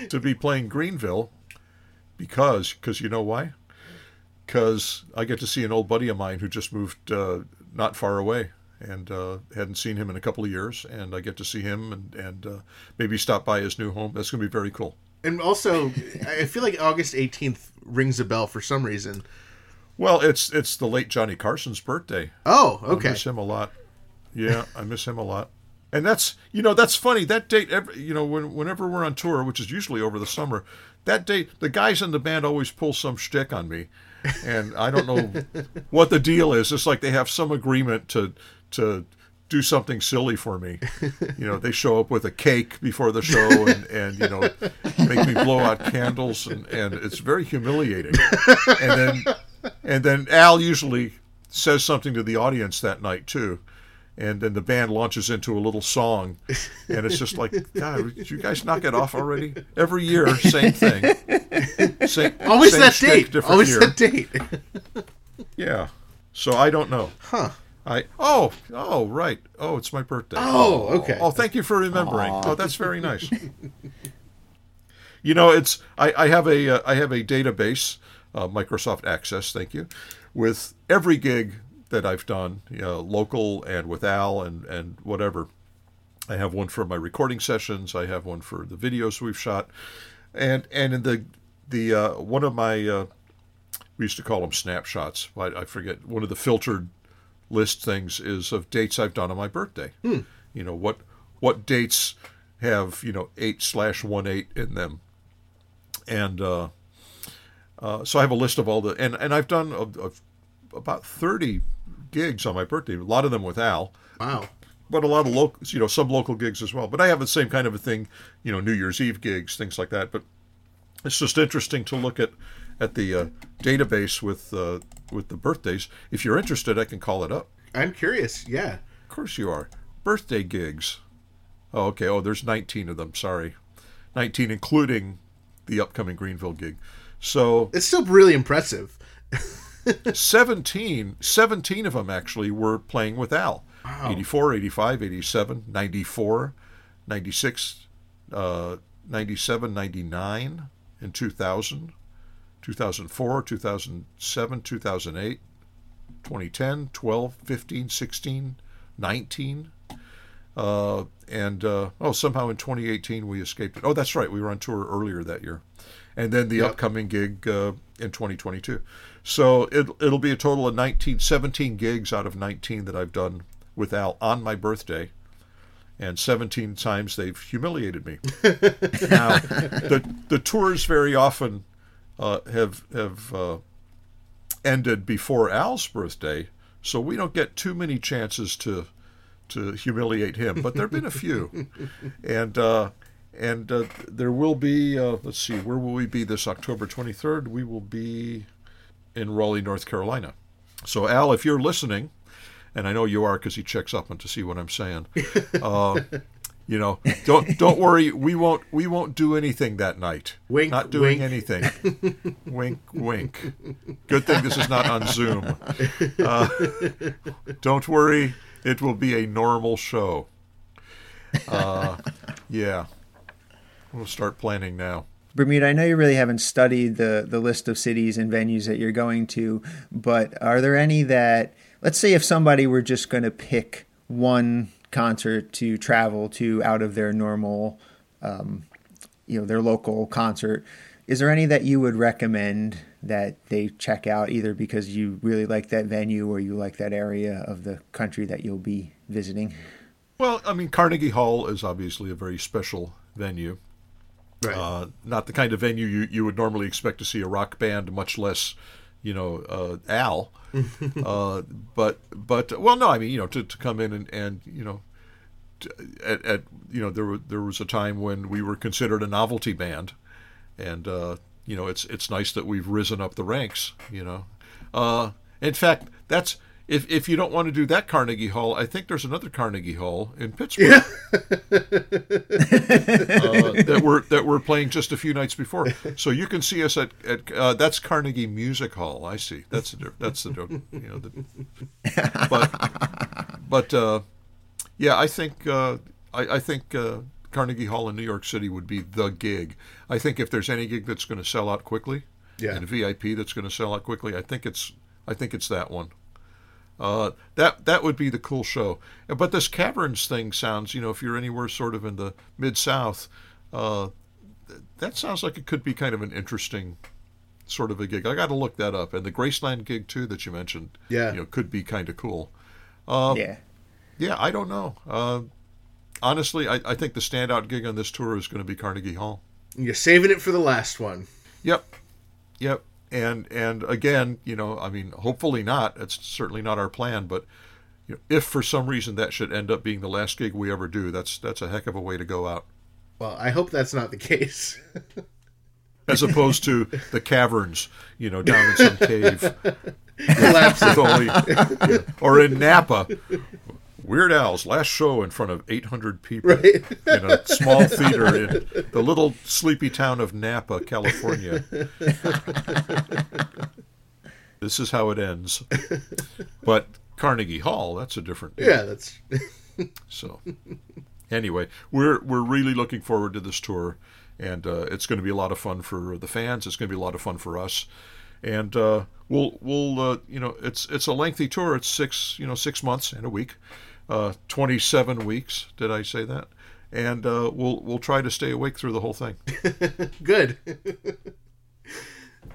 to be playing Greenville because because you know why? because I get to see an old buddy of mine who just moved uh, not far away and uh, hadn't seen him in a couple of years, and I get to see him and and uh, maybe stop by his new home. That's going to be very cool. And also, I feel like August 18th rings a bell for some reason. Well, it's it's the late Johnny Carson's birthday. Oh, okay. I miss him a lot. Yeah, I miss him a lot. And that's you know that's funny. That date, every, you know, when, whenever we're on tour, which is usually over the summer, that date, the guys in the band always pull some shtick on me, and I don't know [laughs] what the deal is. It's like they have some agreement to to do something silly for me. [laughs] You know, they show up with a cake before the show and, and you know make me blow out candles and, and it's very humiliating. And then and then Al usually says something to the audience that night too. And then the band launches into a little song, and it's just like, God, did you guys knock it off already? Every year, same thing. Same, Always same that shtick, date. Always year. that date. Yeah. So I don't know. Huh. I oh oh right oh it's my birthday. Oh, okay. Oh, thank you for remembering. Oh, that's very nice. you know, it's I, I have a uh, I have a database, uh, Microsoft Access. Thank you, with every gig that I've done, you know, local and with Al and and whatever. I have one for my recording sessions. I have one for the videos we've shot, and and in the the uh, one of my uh, we used to call them snapshots. I, I forget one of the filtered list things is of dates I've done on my birthday. You know what what dates have you know eight slash one eight in them, and uh, uh, so I have a list of all the and and I've done of, of about thirty gigs on my birthday. A lot of them with Al Wow. but a lot of local, you know, some local gigs as well. But I have the same kind of a thing, you know, New Year's Eve gigs, things like that. But it's just interesting to look at at the uh, database with uh, with the birthdays. If you're interested, I can call it up. I'm curious. Yeah. Of course you are. Birthday gigs. Oh, okay. Oh, there's 19 of them. Sorry, 19 including the upcoming Greenville gig. So It's still really impressive. [laughs] 17, 17 of them actually were playing with Al. 84, 85, 87, 94, 96, uh, 97, 99, and 2000, 2004, 2007, 2008, 2010, 12, 15, 16, 19. Uh, and uh, oh, somehow in 2018 we escaped it. Oh, that's right, we were on tour earlier that year, and then the Yep. upcoming gig uh, in 2022. So it, it'll be a total of 19, 17 gigs out of 19 that I've done with Al on my birthday, and 17 times they've humiliated me. [laughs] now, the the tours very often uh, have have uh, ended before Al's birthday, so we don't get too many chances to to humiliate him. But there've been a few, [laughs] and uh, and uh, there will be. Uh, let's see, where will we be this October twenty third? We will be in Raleigh, North Carolina. So Al, if you're listening, and I know you are because he checks up on to see what I'm saying. [laughs] You know, don't don't worry. We won't we won't do anything that night. Wink, Not doing wink. anything. wink, wink. Good thing this is not on Zoom. Uh, don't worry. It will be a normal show. Uh, yeah. We'll start planning now. Bermuda, I know you really haven't studied the, the list of cities and venues that you're going to, but are there any that, let's say, if somebody were just going to pick one concert to travel to out of their normal, um, you know, their local concert, is there any that you would recommend that they check out either because you really like that venue or you like that area of the country that you'll be visiting? Well, I mean, Carnegie Hall is obviously a very special venue. Right. Uh, not the kind of venue you, you would normally expect to see a rock band, much less, you know, uh, Al. [laughs] uh, but but well, no, I mean, you know, to, to come in and, and you know, to, at, at you know there were, there was a time when we were considered a novelty band, and uh, you know it's it's nice that we've risen up the ranks. You know, uh, in fact, that's if if you don't want to do that Carnegie Hall, I think there's another Carnegie Hall in Pittsburgh [laughs] uh, that we're that we're playing just a few nights before. So you can see us at, at uh, that's Carnegie Music Hall. I see. That's the that's the joke. You know, the, but but uh, yeah, I think uh, I, I think uh, Carnegie Hall in New York City would be the gig. I think if there's any gig that's going to sell out quickly, Yeah. and VIP that's going to sell out quickly. I think it's I think it's that one. Uh, that that would be the cool show. But this caverns thing sounds, you know, if you're anywhere sort of in the mid South, uh, that sounds like it could be kind of an interesting sort of a gig. I got to look that up. And the Graceland gig too that you mentioned, Yeah. you know, could be kind of cool. Um, yeah. Yeah, I don't know. Uh, honestly, I, I think the standout gig on this tour is going to be Carnegie Hall. You're saving it for the last one. Yep, yep. And and again, you know, I mean, hopefully not. It's certainly not our plan, but you know, if for some reason that should end up being the last gig we ever do, that's that's a heck of a way to go out. Well, I hope that's not the case. [laughs] As opposed to the caverns, you know, down in some cave, [laughs] Collapse with only, yeah, or in Napa. Weird Al's last show in front of 800 people Right. in a small [laughs] theater in the little sleepy town of Napa, California. [laughs] this is how it ends. But Carnegie Hall, that's a different. Yeah, that's [laughs] So, anyway, we're we're really looking forward to this tour, and uh, it's going to be a lot of fun for the fans. It's going to be a lot of fun for us, and uh, we'll we'll uh, you know it's it's a lengthy tour. It's six you know six months and a week, uh, twenty seven weeks. Did I say that? And uh, we'll we'll try to stay awake through the whole thing. [laughs] good. [laughs]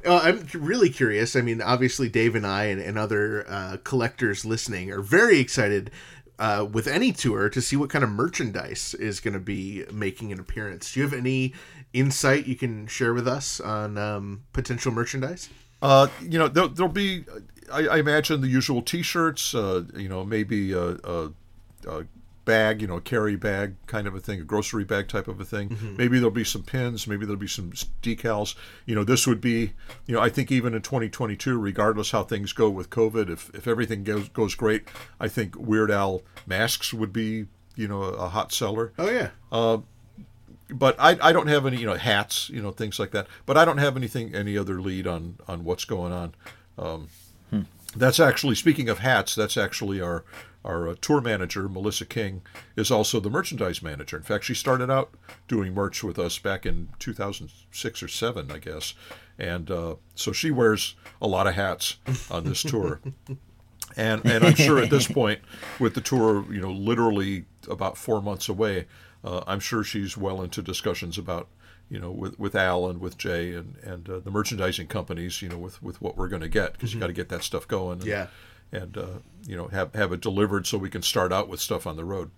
Uh, I'm really curious. I mean, obviously, Dave and I and, and other uh, collectors listening are very excited uh, with any tour to see what kind of merchandise is going to be making an appearance. Do you have any insight you can share with us on um, potential merchandise? Uh, you know, there'll, there'll be, I, I imagine, the usual T-shirts. Uh, you know, maybe a, bag, you know, a carry bag kind of a thing, a grocery bag type of a thing. Mm-hmm. Maybe there'll be some pins. Maybe there'll be some decals. You know, this would be, you know, I think even in 2022, regardless how things go with COVID, if if everything goes goes great, I think Weird Al masks would be, you know, a, hot seller Oh yeah, uh, but I, I don't have any you know hats you know things like that but I don't have anything any other lead on on what's going on um, hmm. that's actually speaking of hats that's actually our our uh, tour manager Melissa King is also the merchandise manager in fact she started out doing merch with us back in 2006 or 7 I guess and uh, so she wears a lot of hats on this tour [laughs] and and I'm sure at this point, with the tour, you know, literally about four months away, uh, I'm sure she's well into discussions about, you know, with with Al and with Jay and and uh, the merchandising companies, you know, with with what we're going to get because you got to get that stuff going. And, Yeah. And uh, you know have have it delivered so we can start out with stuff on the road.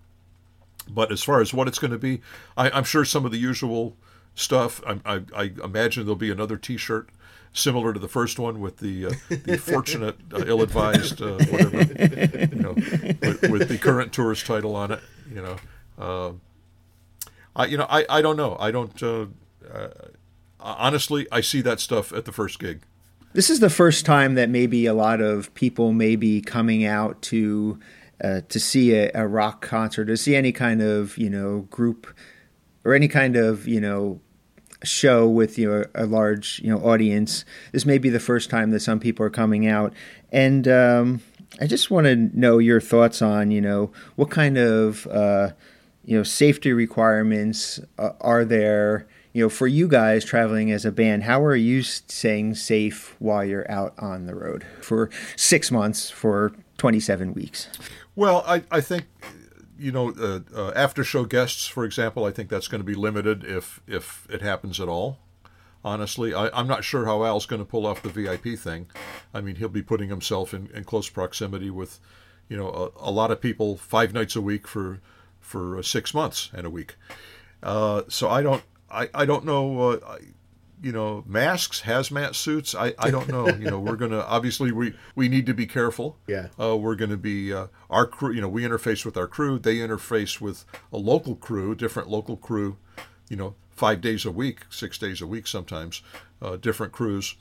But as far as what it's going to be, I, I'm sure some of the usual stuff. I, I, I imagine there'll be another T-shirt similar to the first one with the uh, the [laughs] fortunate, uh, ill-advised, uh, whatever, you know, with, with the current tourist title on it. You know, Um I you know I, I don't know. I don't. Uh, uh, honestly, I see that stuff at the first gig. This is the first time that maybe a lot of people may be coming out to uh, to see a, a rock concert, to see any kind of you know group or any kind of you know show with you know a large you know audience. This may be the first time that some people are coming out, and um, I just want to know your thoughts on you know what kind of uh, you know safety requirements uh, are there you know for you guys traveling as a band how are you staying safe while you're out on the road for six months for 27 weeks Well, I, I think, you know, uh, uh, after show guests, for example, I think that's going to be limited if if it happens at all. Honestly, I, I'm not sure how Al's going to pull off the VIP thing. I mean, he'll be putting himself in, in close proximity with, you know, a, a lot of people five nights a week for for uh, six months and a week. Uh, so I don't I, I don't know. Uh, I, you know, masks, hazmat suits. I, I don't know. You know, we're gonna obviously we we need to be careful. Yeah. Uh, we're going to be uh, our crew. You know, we interface with our crew. They interface with a local crew, different local crew. You know, five days a week, six days a week, sometimes, uh, different crews.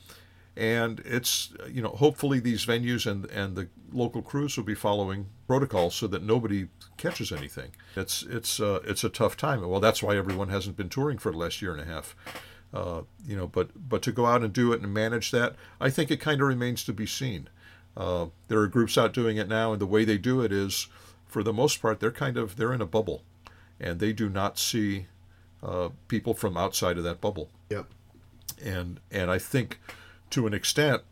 And it's you know, hopefully these venues and and the local crews will be following protocols so that nobody catches anything. It's it's uh, it's a tough time. Well, that's why everyone hasn't been touring for the last year and a half. Uh, you know, but but to go out and do it and manage that, I think it kind of remains to be seen. Uh, there are groups out doing it now, and the way they do it is, for the most part, they're kind of they're in a bubble, and they do not see uh, people from outside of that bubble. Yep. And and I think to an extent,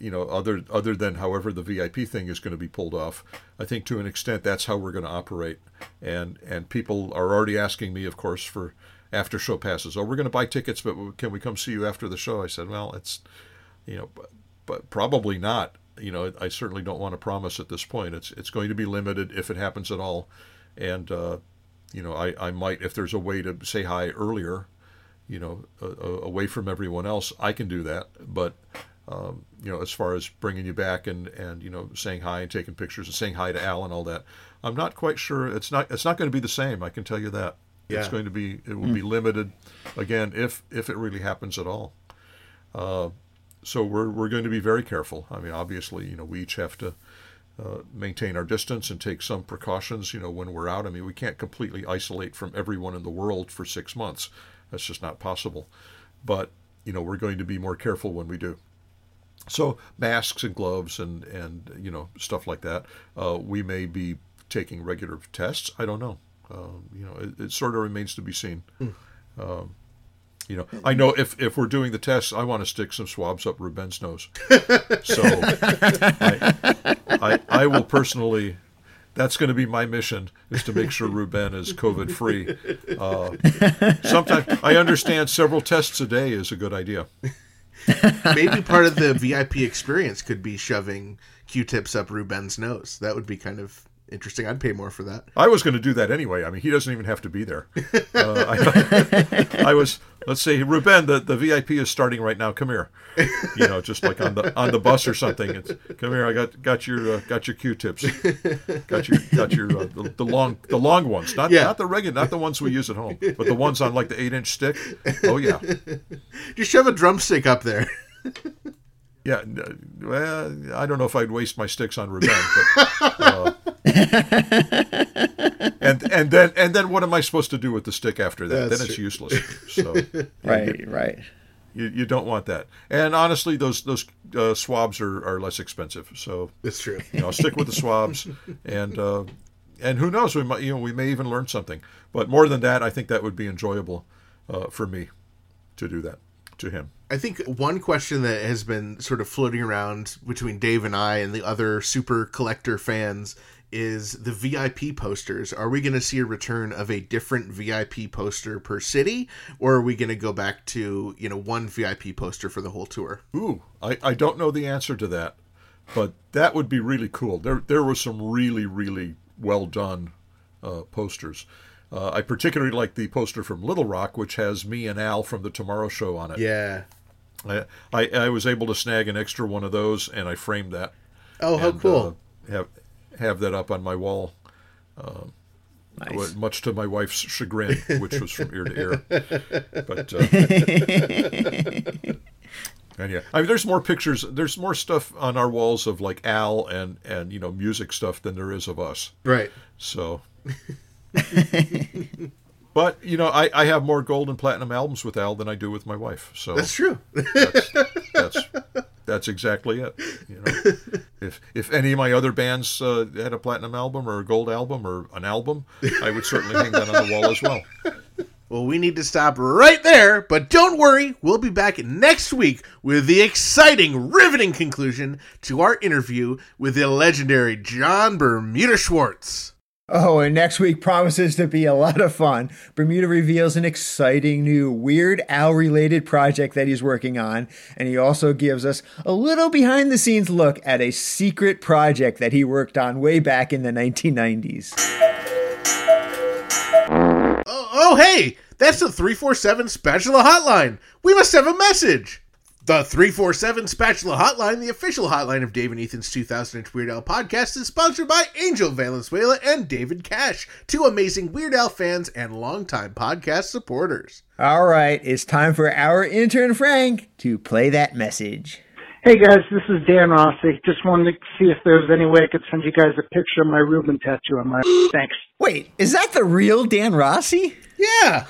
you know, other other than however the VIP thing is going to be pulled off, I think to an extent that's how we're going to operate. And and people are already asking me, of course, for after show passes. Oh, we're going to buy tickets, but can we come see you after the show? I said, well, it's, you know, but, but probably not. You know, I certainly don't want to promise at this point. It's it's going to be limited if it happens at all, and uh, you know, I I might if there's a way to say hi earlier, you know, uh, away from everyone else, I can do that. But um, you know, as far as bringing you back and and you know saying hi and taking pictures and saying hi to Al and all that, I'm not quite sure. It's not it's not going to be the same. I can tell you that. It's going to be it will be limited, again if if it really happens at all. Uh, so we're we're going to be very careful. I mean, obviously, you know, we each have to. Uh, maintain our distance and take some precautions, you know, when we're out. I mean, we can't completely isolate from everyone in the world for six months. That's just not possible. But, you know, we're going to be more careful when we do. So masks and gloves and and you know stuff like that. Uh, we may be taking regular tests. I don't know. Um, you know, it, it sort of remains to be seen. Um, you know, I know if if we're doing the tests, I want to stick some swabs up Ruben's nose. [laughs] So I, I I will personally. That's going to be my mission: is to make sure Ruben is COVID free. Uh, sometimes I understand several tests a day is a good idea. Maybe part of the VIP experience could be shoving Q-tips up Ruben's nose. That would be kind of interesting. I'd pay more for that. I was going to do that anyway. I mean, he doesn't even have to be there. Uh, I, [laughs] I was. Let's say, Ruben, the, the VIP is starting right now. Come here. You know, just like on the on the bus or something. It's come here. I got got your uh, got your Q-tips. Got your got your uh, the, the long the long ones. Not Yeah. not the regular, not the ones we use at home, but the ones on like the eight inch stick. Oh yeah, Just shove a drumstick up there. Yeah. Well, I don't know if I'd waste my sticks on revenge, but. Uh, [laughs] and and then and then what am I supposed to do with the stick after that? That's then it's true. useless. So [laughs] Right, right. you, you don't want that. And honestly, those those uh, swabs are, are less expensive. So That's true. you know, stick with the swabs, and uh, and who knows, we might you know we may even learn something. But more than that, I think that would be enjoyable uh, for me to do that to him. I think one question that has been sort of floating around between Dave and I and the other super collector fans is the VIP posters. Are we going to see a return of a different VIP poster per city, or are we going to go back to you know one VIP poster for the whole tour? Ooh, I, I don't know the answer to that, but that would be really cool. There there were some really really well done uh, posters. Uh, I particularly like the poster from Little Rock, which has me and Al from the Tomorrow Show on it. Yeah. I, I I was able to snag an extra one of those, and I framed that. Oh, how and, cool! Uh, have have that up on my wall. Nice. Much to my wife's chagrin, which was from ear to ear. [laughs] But uh, and yeah, I mean, there's more pictures. There's more stuff on our walls of like Al and and you know music stuff than there is of us. right. So, [laughs] but you know, I I have more gold and platinum albums with Al than I do with my wife. So That's true. that's [laughs] that's that's exactly it. You know, if if any of my other bands uh, had a platinum album or a gold album or an album, I would certainly hang that on the wall as well. Well, we need to stop right there, but don't worry, we'll be back next week with the exciting, riveting conclusion to our interview with the legendary Jon Bermuda Schwartz. Oh, and next week promises to be a lot of fun. Bermuda reveals an exciting new Weird Al related project that he's working on, and he also gives us a little behind the scenes look at a secret project that he worked on way back in the 1990s. Oh, oh hey, that's the 347 Spatula Hotline. We must have a message. The 347 Spatula Hotline, the official hotline of Dave and Ethan's 2000 inch Weird Al podcast, is sponsored by Angel Valenzuela and David Cash, two amazing Weird Al fans and longtime podcast supporters. All right, it's time for our intern Frank to play that message. Hey guys, this is Dan Rossi. Just wanted to see if there was any way I could send you guys a picture of my Ruben tattoo on my. [gasps] Thanks. Wait, is that the real Dan Rossi? Yeah,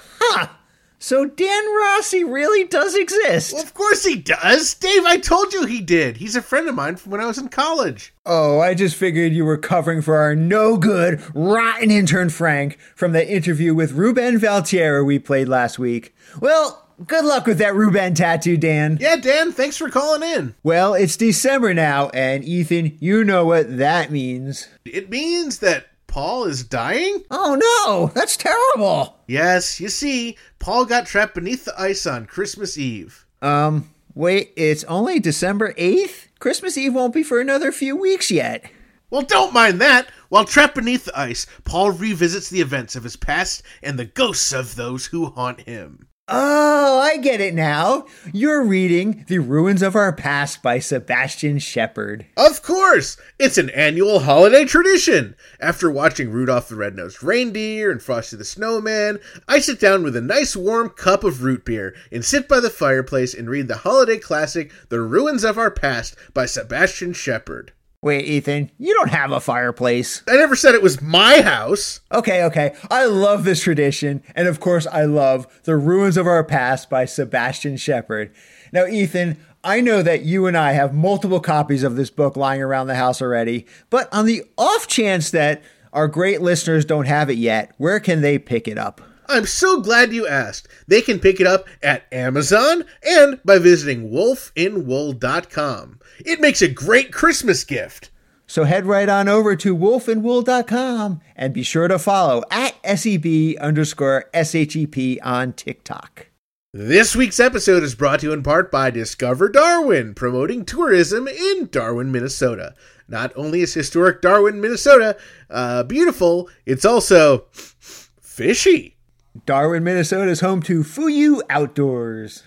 So Dan Rossi really does exist. well, of course he does. Dave, I told you he did. He's a friend of mine from when I was in college. Oh, I just figured you were covering for our no good, rotten intern Frank from the interview with Ruben Valtierra we played last week. Well, good luck with that Ruben tattoo, Dan. Yeah, Dan, thanks for calling in. Well, it's December now, and Ethan, you know what that means. It means that Paul is dying? Oh no, that's terrible. Yes, you see, Paul got trapped beneath the ice on Christmas Eve. Um, wait, it's only December 8th? Christmas Eve won't be for another few weeks yet. Well, don't mind that. While trapped beneath the ice, Paul revisits the events of his past and the ghosts of those who haunt him. Oh, I get it now. You're reading The Ruins of Our Past by Sebastian Shepard. Of course! It's an annual holiday tradition. After watching Rudolph the Red-Nosed Reindeer and Frosty the Snowman, I sit down with a nice warm cup of root beer and sit by the fireplace and read the holiday classic The Ruins of Our Past by Sebastian Shepard. Wait, Ethan, you don't have a fireplace. I never said it was my house. Okay, okay. I love this tradition. And of course, I love The Ruins of Our Past by Sebastian Shepard. Now, Ethan, I know that you and I have multiple copies of this book lying around the house already, but on the off chance that our great listeners don't have it yet, where can they pick it up? I'm so glad you asked. They can pick it up at Amazon and by visiting wolfinwool.com. It makes a great Christmas gift. So head right on over to wolfinwool.com and be sure to follow at SEB underscore SHEP on TikTok. This week's episode is brought to you in part by Discover Darwin, promoting tourism in Darwin, Minnesota. Not only is historic Darwin, Minnesota uh, beautiful, it's also fishy. Darwin, Minnesota is home to Fuyu Outdoors.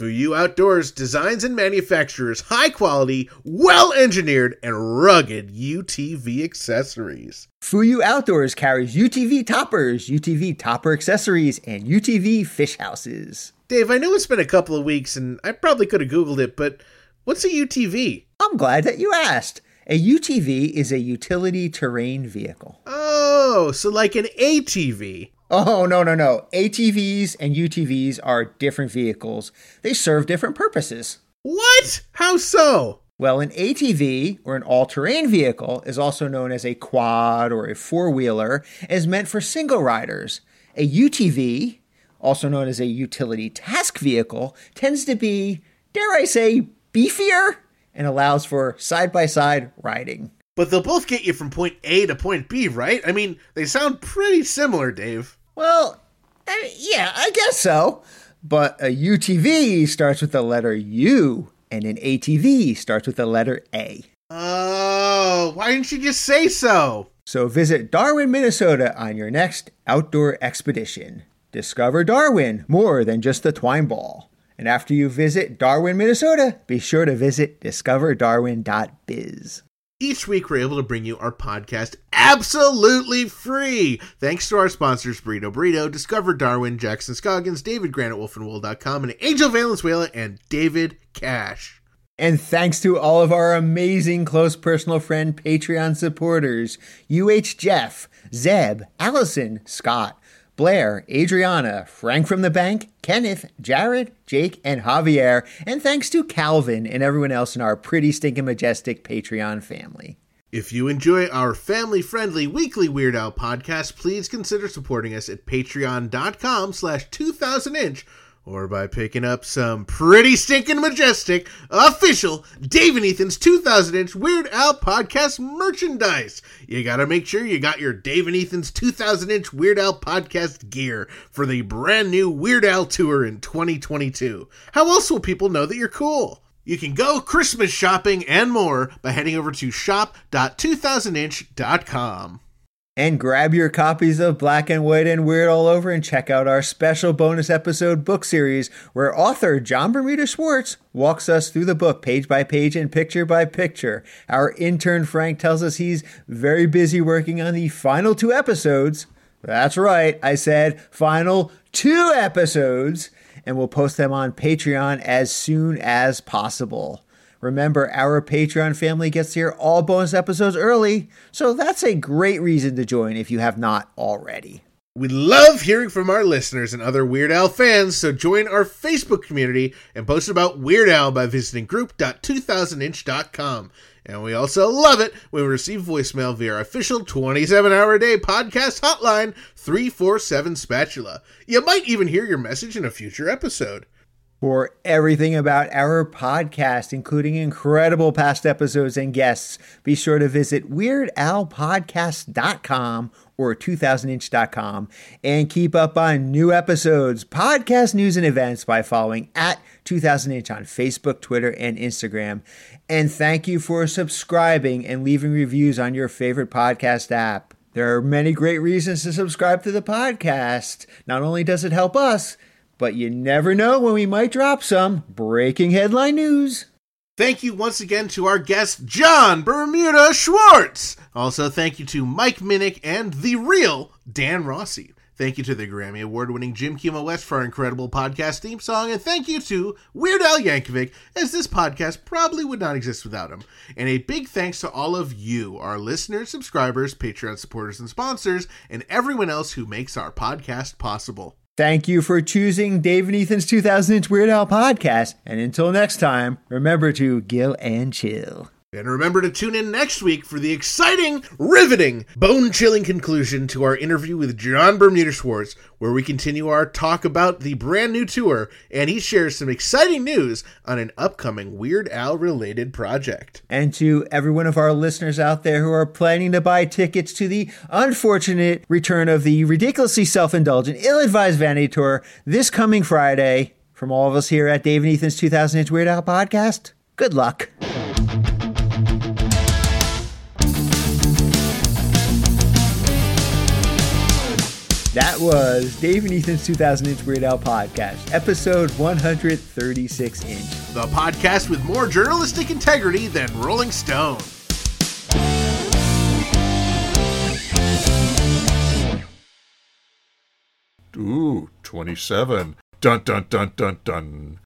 Fuyu Outdoors designs and manufactures high quality, well engineered, and rugged UTV accessories. Fuyu Outdoors carries UTV toppers, UTV topper accessories, and UTV fish houses. Dave, I know it's been a couple of weeks and I probably could have Googled it, but what's a UTV? I'm glad that you asked. A UTV is a utility terrain vehicle. Oh, so like an ATV. Oh, no, no, no. ATVs and UTVs are different vehicles. They serve different purposes. What? How so? Well, an ATV, or an all terrain vehicle, is also known as a quad or a four wheeler, is meant for single riders. A UTV, also known as a utility task vehicle, tends to be, dare I say, beefier and allows for side by side riding. But they'll both get you from point A to point B, right? I mean, they sound pretty similar, Dave. Well, I, yeah, I guess so. But a UTV starts with the letter U, and an ATV starts with the letter A. Oh, why didn't you just say so? So visit Darwin, Minnesota on your next outdoor expedition. Discover Darwin more than just the twine ball. And after you visit Darwin, Minnesota, be sure to visit discoverdarwin.biz. Each week, we're able to bring you our podcast absolutely free. Thanks to our sponsors, Burrito Burrito, Discover Darwin, Jackson Scoggins, David Grant at wolfinwool.com, and Angel Valenzuela and David Cash. And thanks to all of our amazing close personal friend Patreon supporters UH Jeff, Zeb, Allison, Scott, Blair, Adriana, Frank from the Bank, Kenneth, Jared, Jake, and Javier, and thanks to Calvin and everyone else in our pretty stinking majestic Patreon family. If you enjoy our family-friendly weekly Weird Al podcast, please consider supporting us at patreon.com slash 2000inch or by picking up some pretty stinking majestic official Dave and Ethan's 2000 inch Weird Al podcast merchandise. You gotta make sure you got your Dave and Ethan's 2000 inch Weird Al podcast gear for the brand new Weird Al tour in 2022. How else will people know that you're cool? You can go Christmas shopping and more by heading over to shop.2000inch.com. And grab your copies of Black and White and Weird All Over and check out our special bonus episode book series where author Jon Bermuda Schwartz walks us through the book page by page and picture by picture. Our intern Frank tells us he's very busy working on the final two episodes. That's right, I said final two episodes, and we'll post them on Patreon as soon as possible. Remember, our Patreon family gets to hear all bonus episodes early, so that's a great reason to join if you have not already. We love hearing from our listeners and other Weird Al fans, so join our Facebook community and post about Weird Al by visiting group.2000inch.com. And we also love it when we receive voicemail via our official 27 hour a day podcast hotline, 347 Spatula. You might even hear your message in a future episode. For everything about our podcast, including incredible past episodes and guests, be sure to visit weirdalpodcast.com or 2000inch.com and keep up on new episodes, podcast news, and events by following at 2000inch on Facebook, Twitter, and Instagram. And thank you for subscribing and leaving reviews on your favorite podcast app. There are many great reasons to subscribe to the podcast. Not only does it help us, but you never know when we might drop some breaking headline news. Thank you once again to our guest, Jon Bermuda Schwartz. Also, thank you to Mike Minnick and the real Dan Rossi. Thank you to the Grammy Award winning Jim Kimo West for our incredible podcast theme song. And thank you to Weird Al Yankovic, as this podcast probably would not exist without him. And a big thanks to all of you, our listeners, subscribers, Patreon supporters, and sponsors, and everyone else who makes our podcast possible. Thank you for choosing Dave and Ethan's 2000 Inch Weird Al podcast. And until next time, remember to gill and chill. And remember to tune in next week for the exciting, riveting, bone chilling conclusion to our interview with Jon Bermuda Schwartz, where we continue our talk about the brand new tour and he shares some exciting news on an upcoming Weird Al related project. And to every one of our listeners out there who are planning to buy tickets to the unfortunate return of the ridiculously self indulgent, ill advised vanity tour this coming Friday, from all of us here at Dave and Ethan's 2000 Inch Weird Al podcast, good luck. That was Dave and Ethan's 2000 Inch Weird Al podcast, episode 136 inch. The podcast with more journalistic integrity than Rolling Stone. Ooh, 27. Dun dun dun dun dun.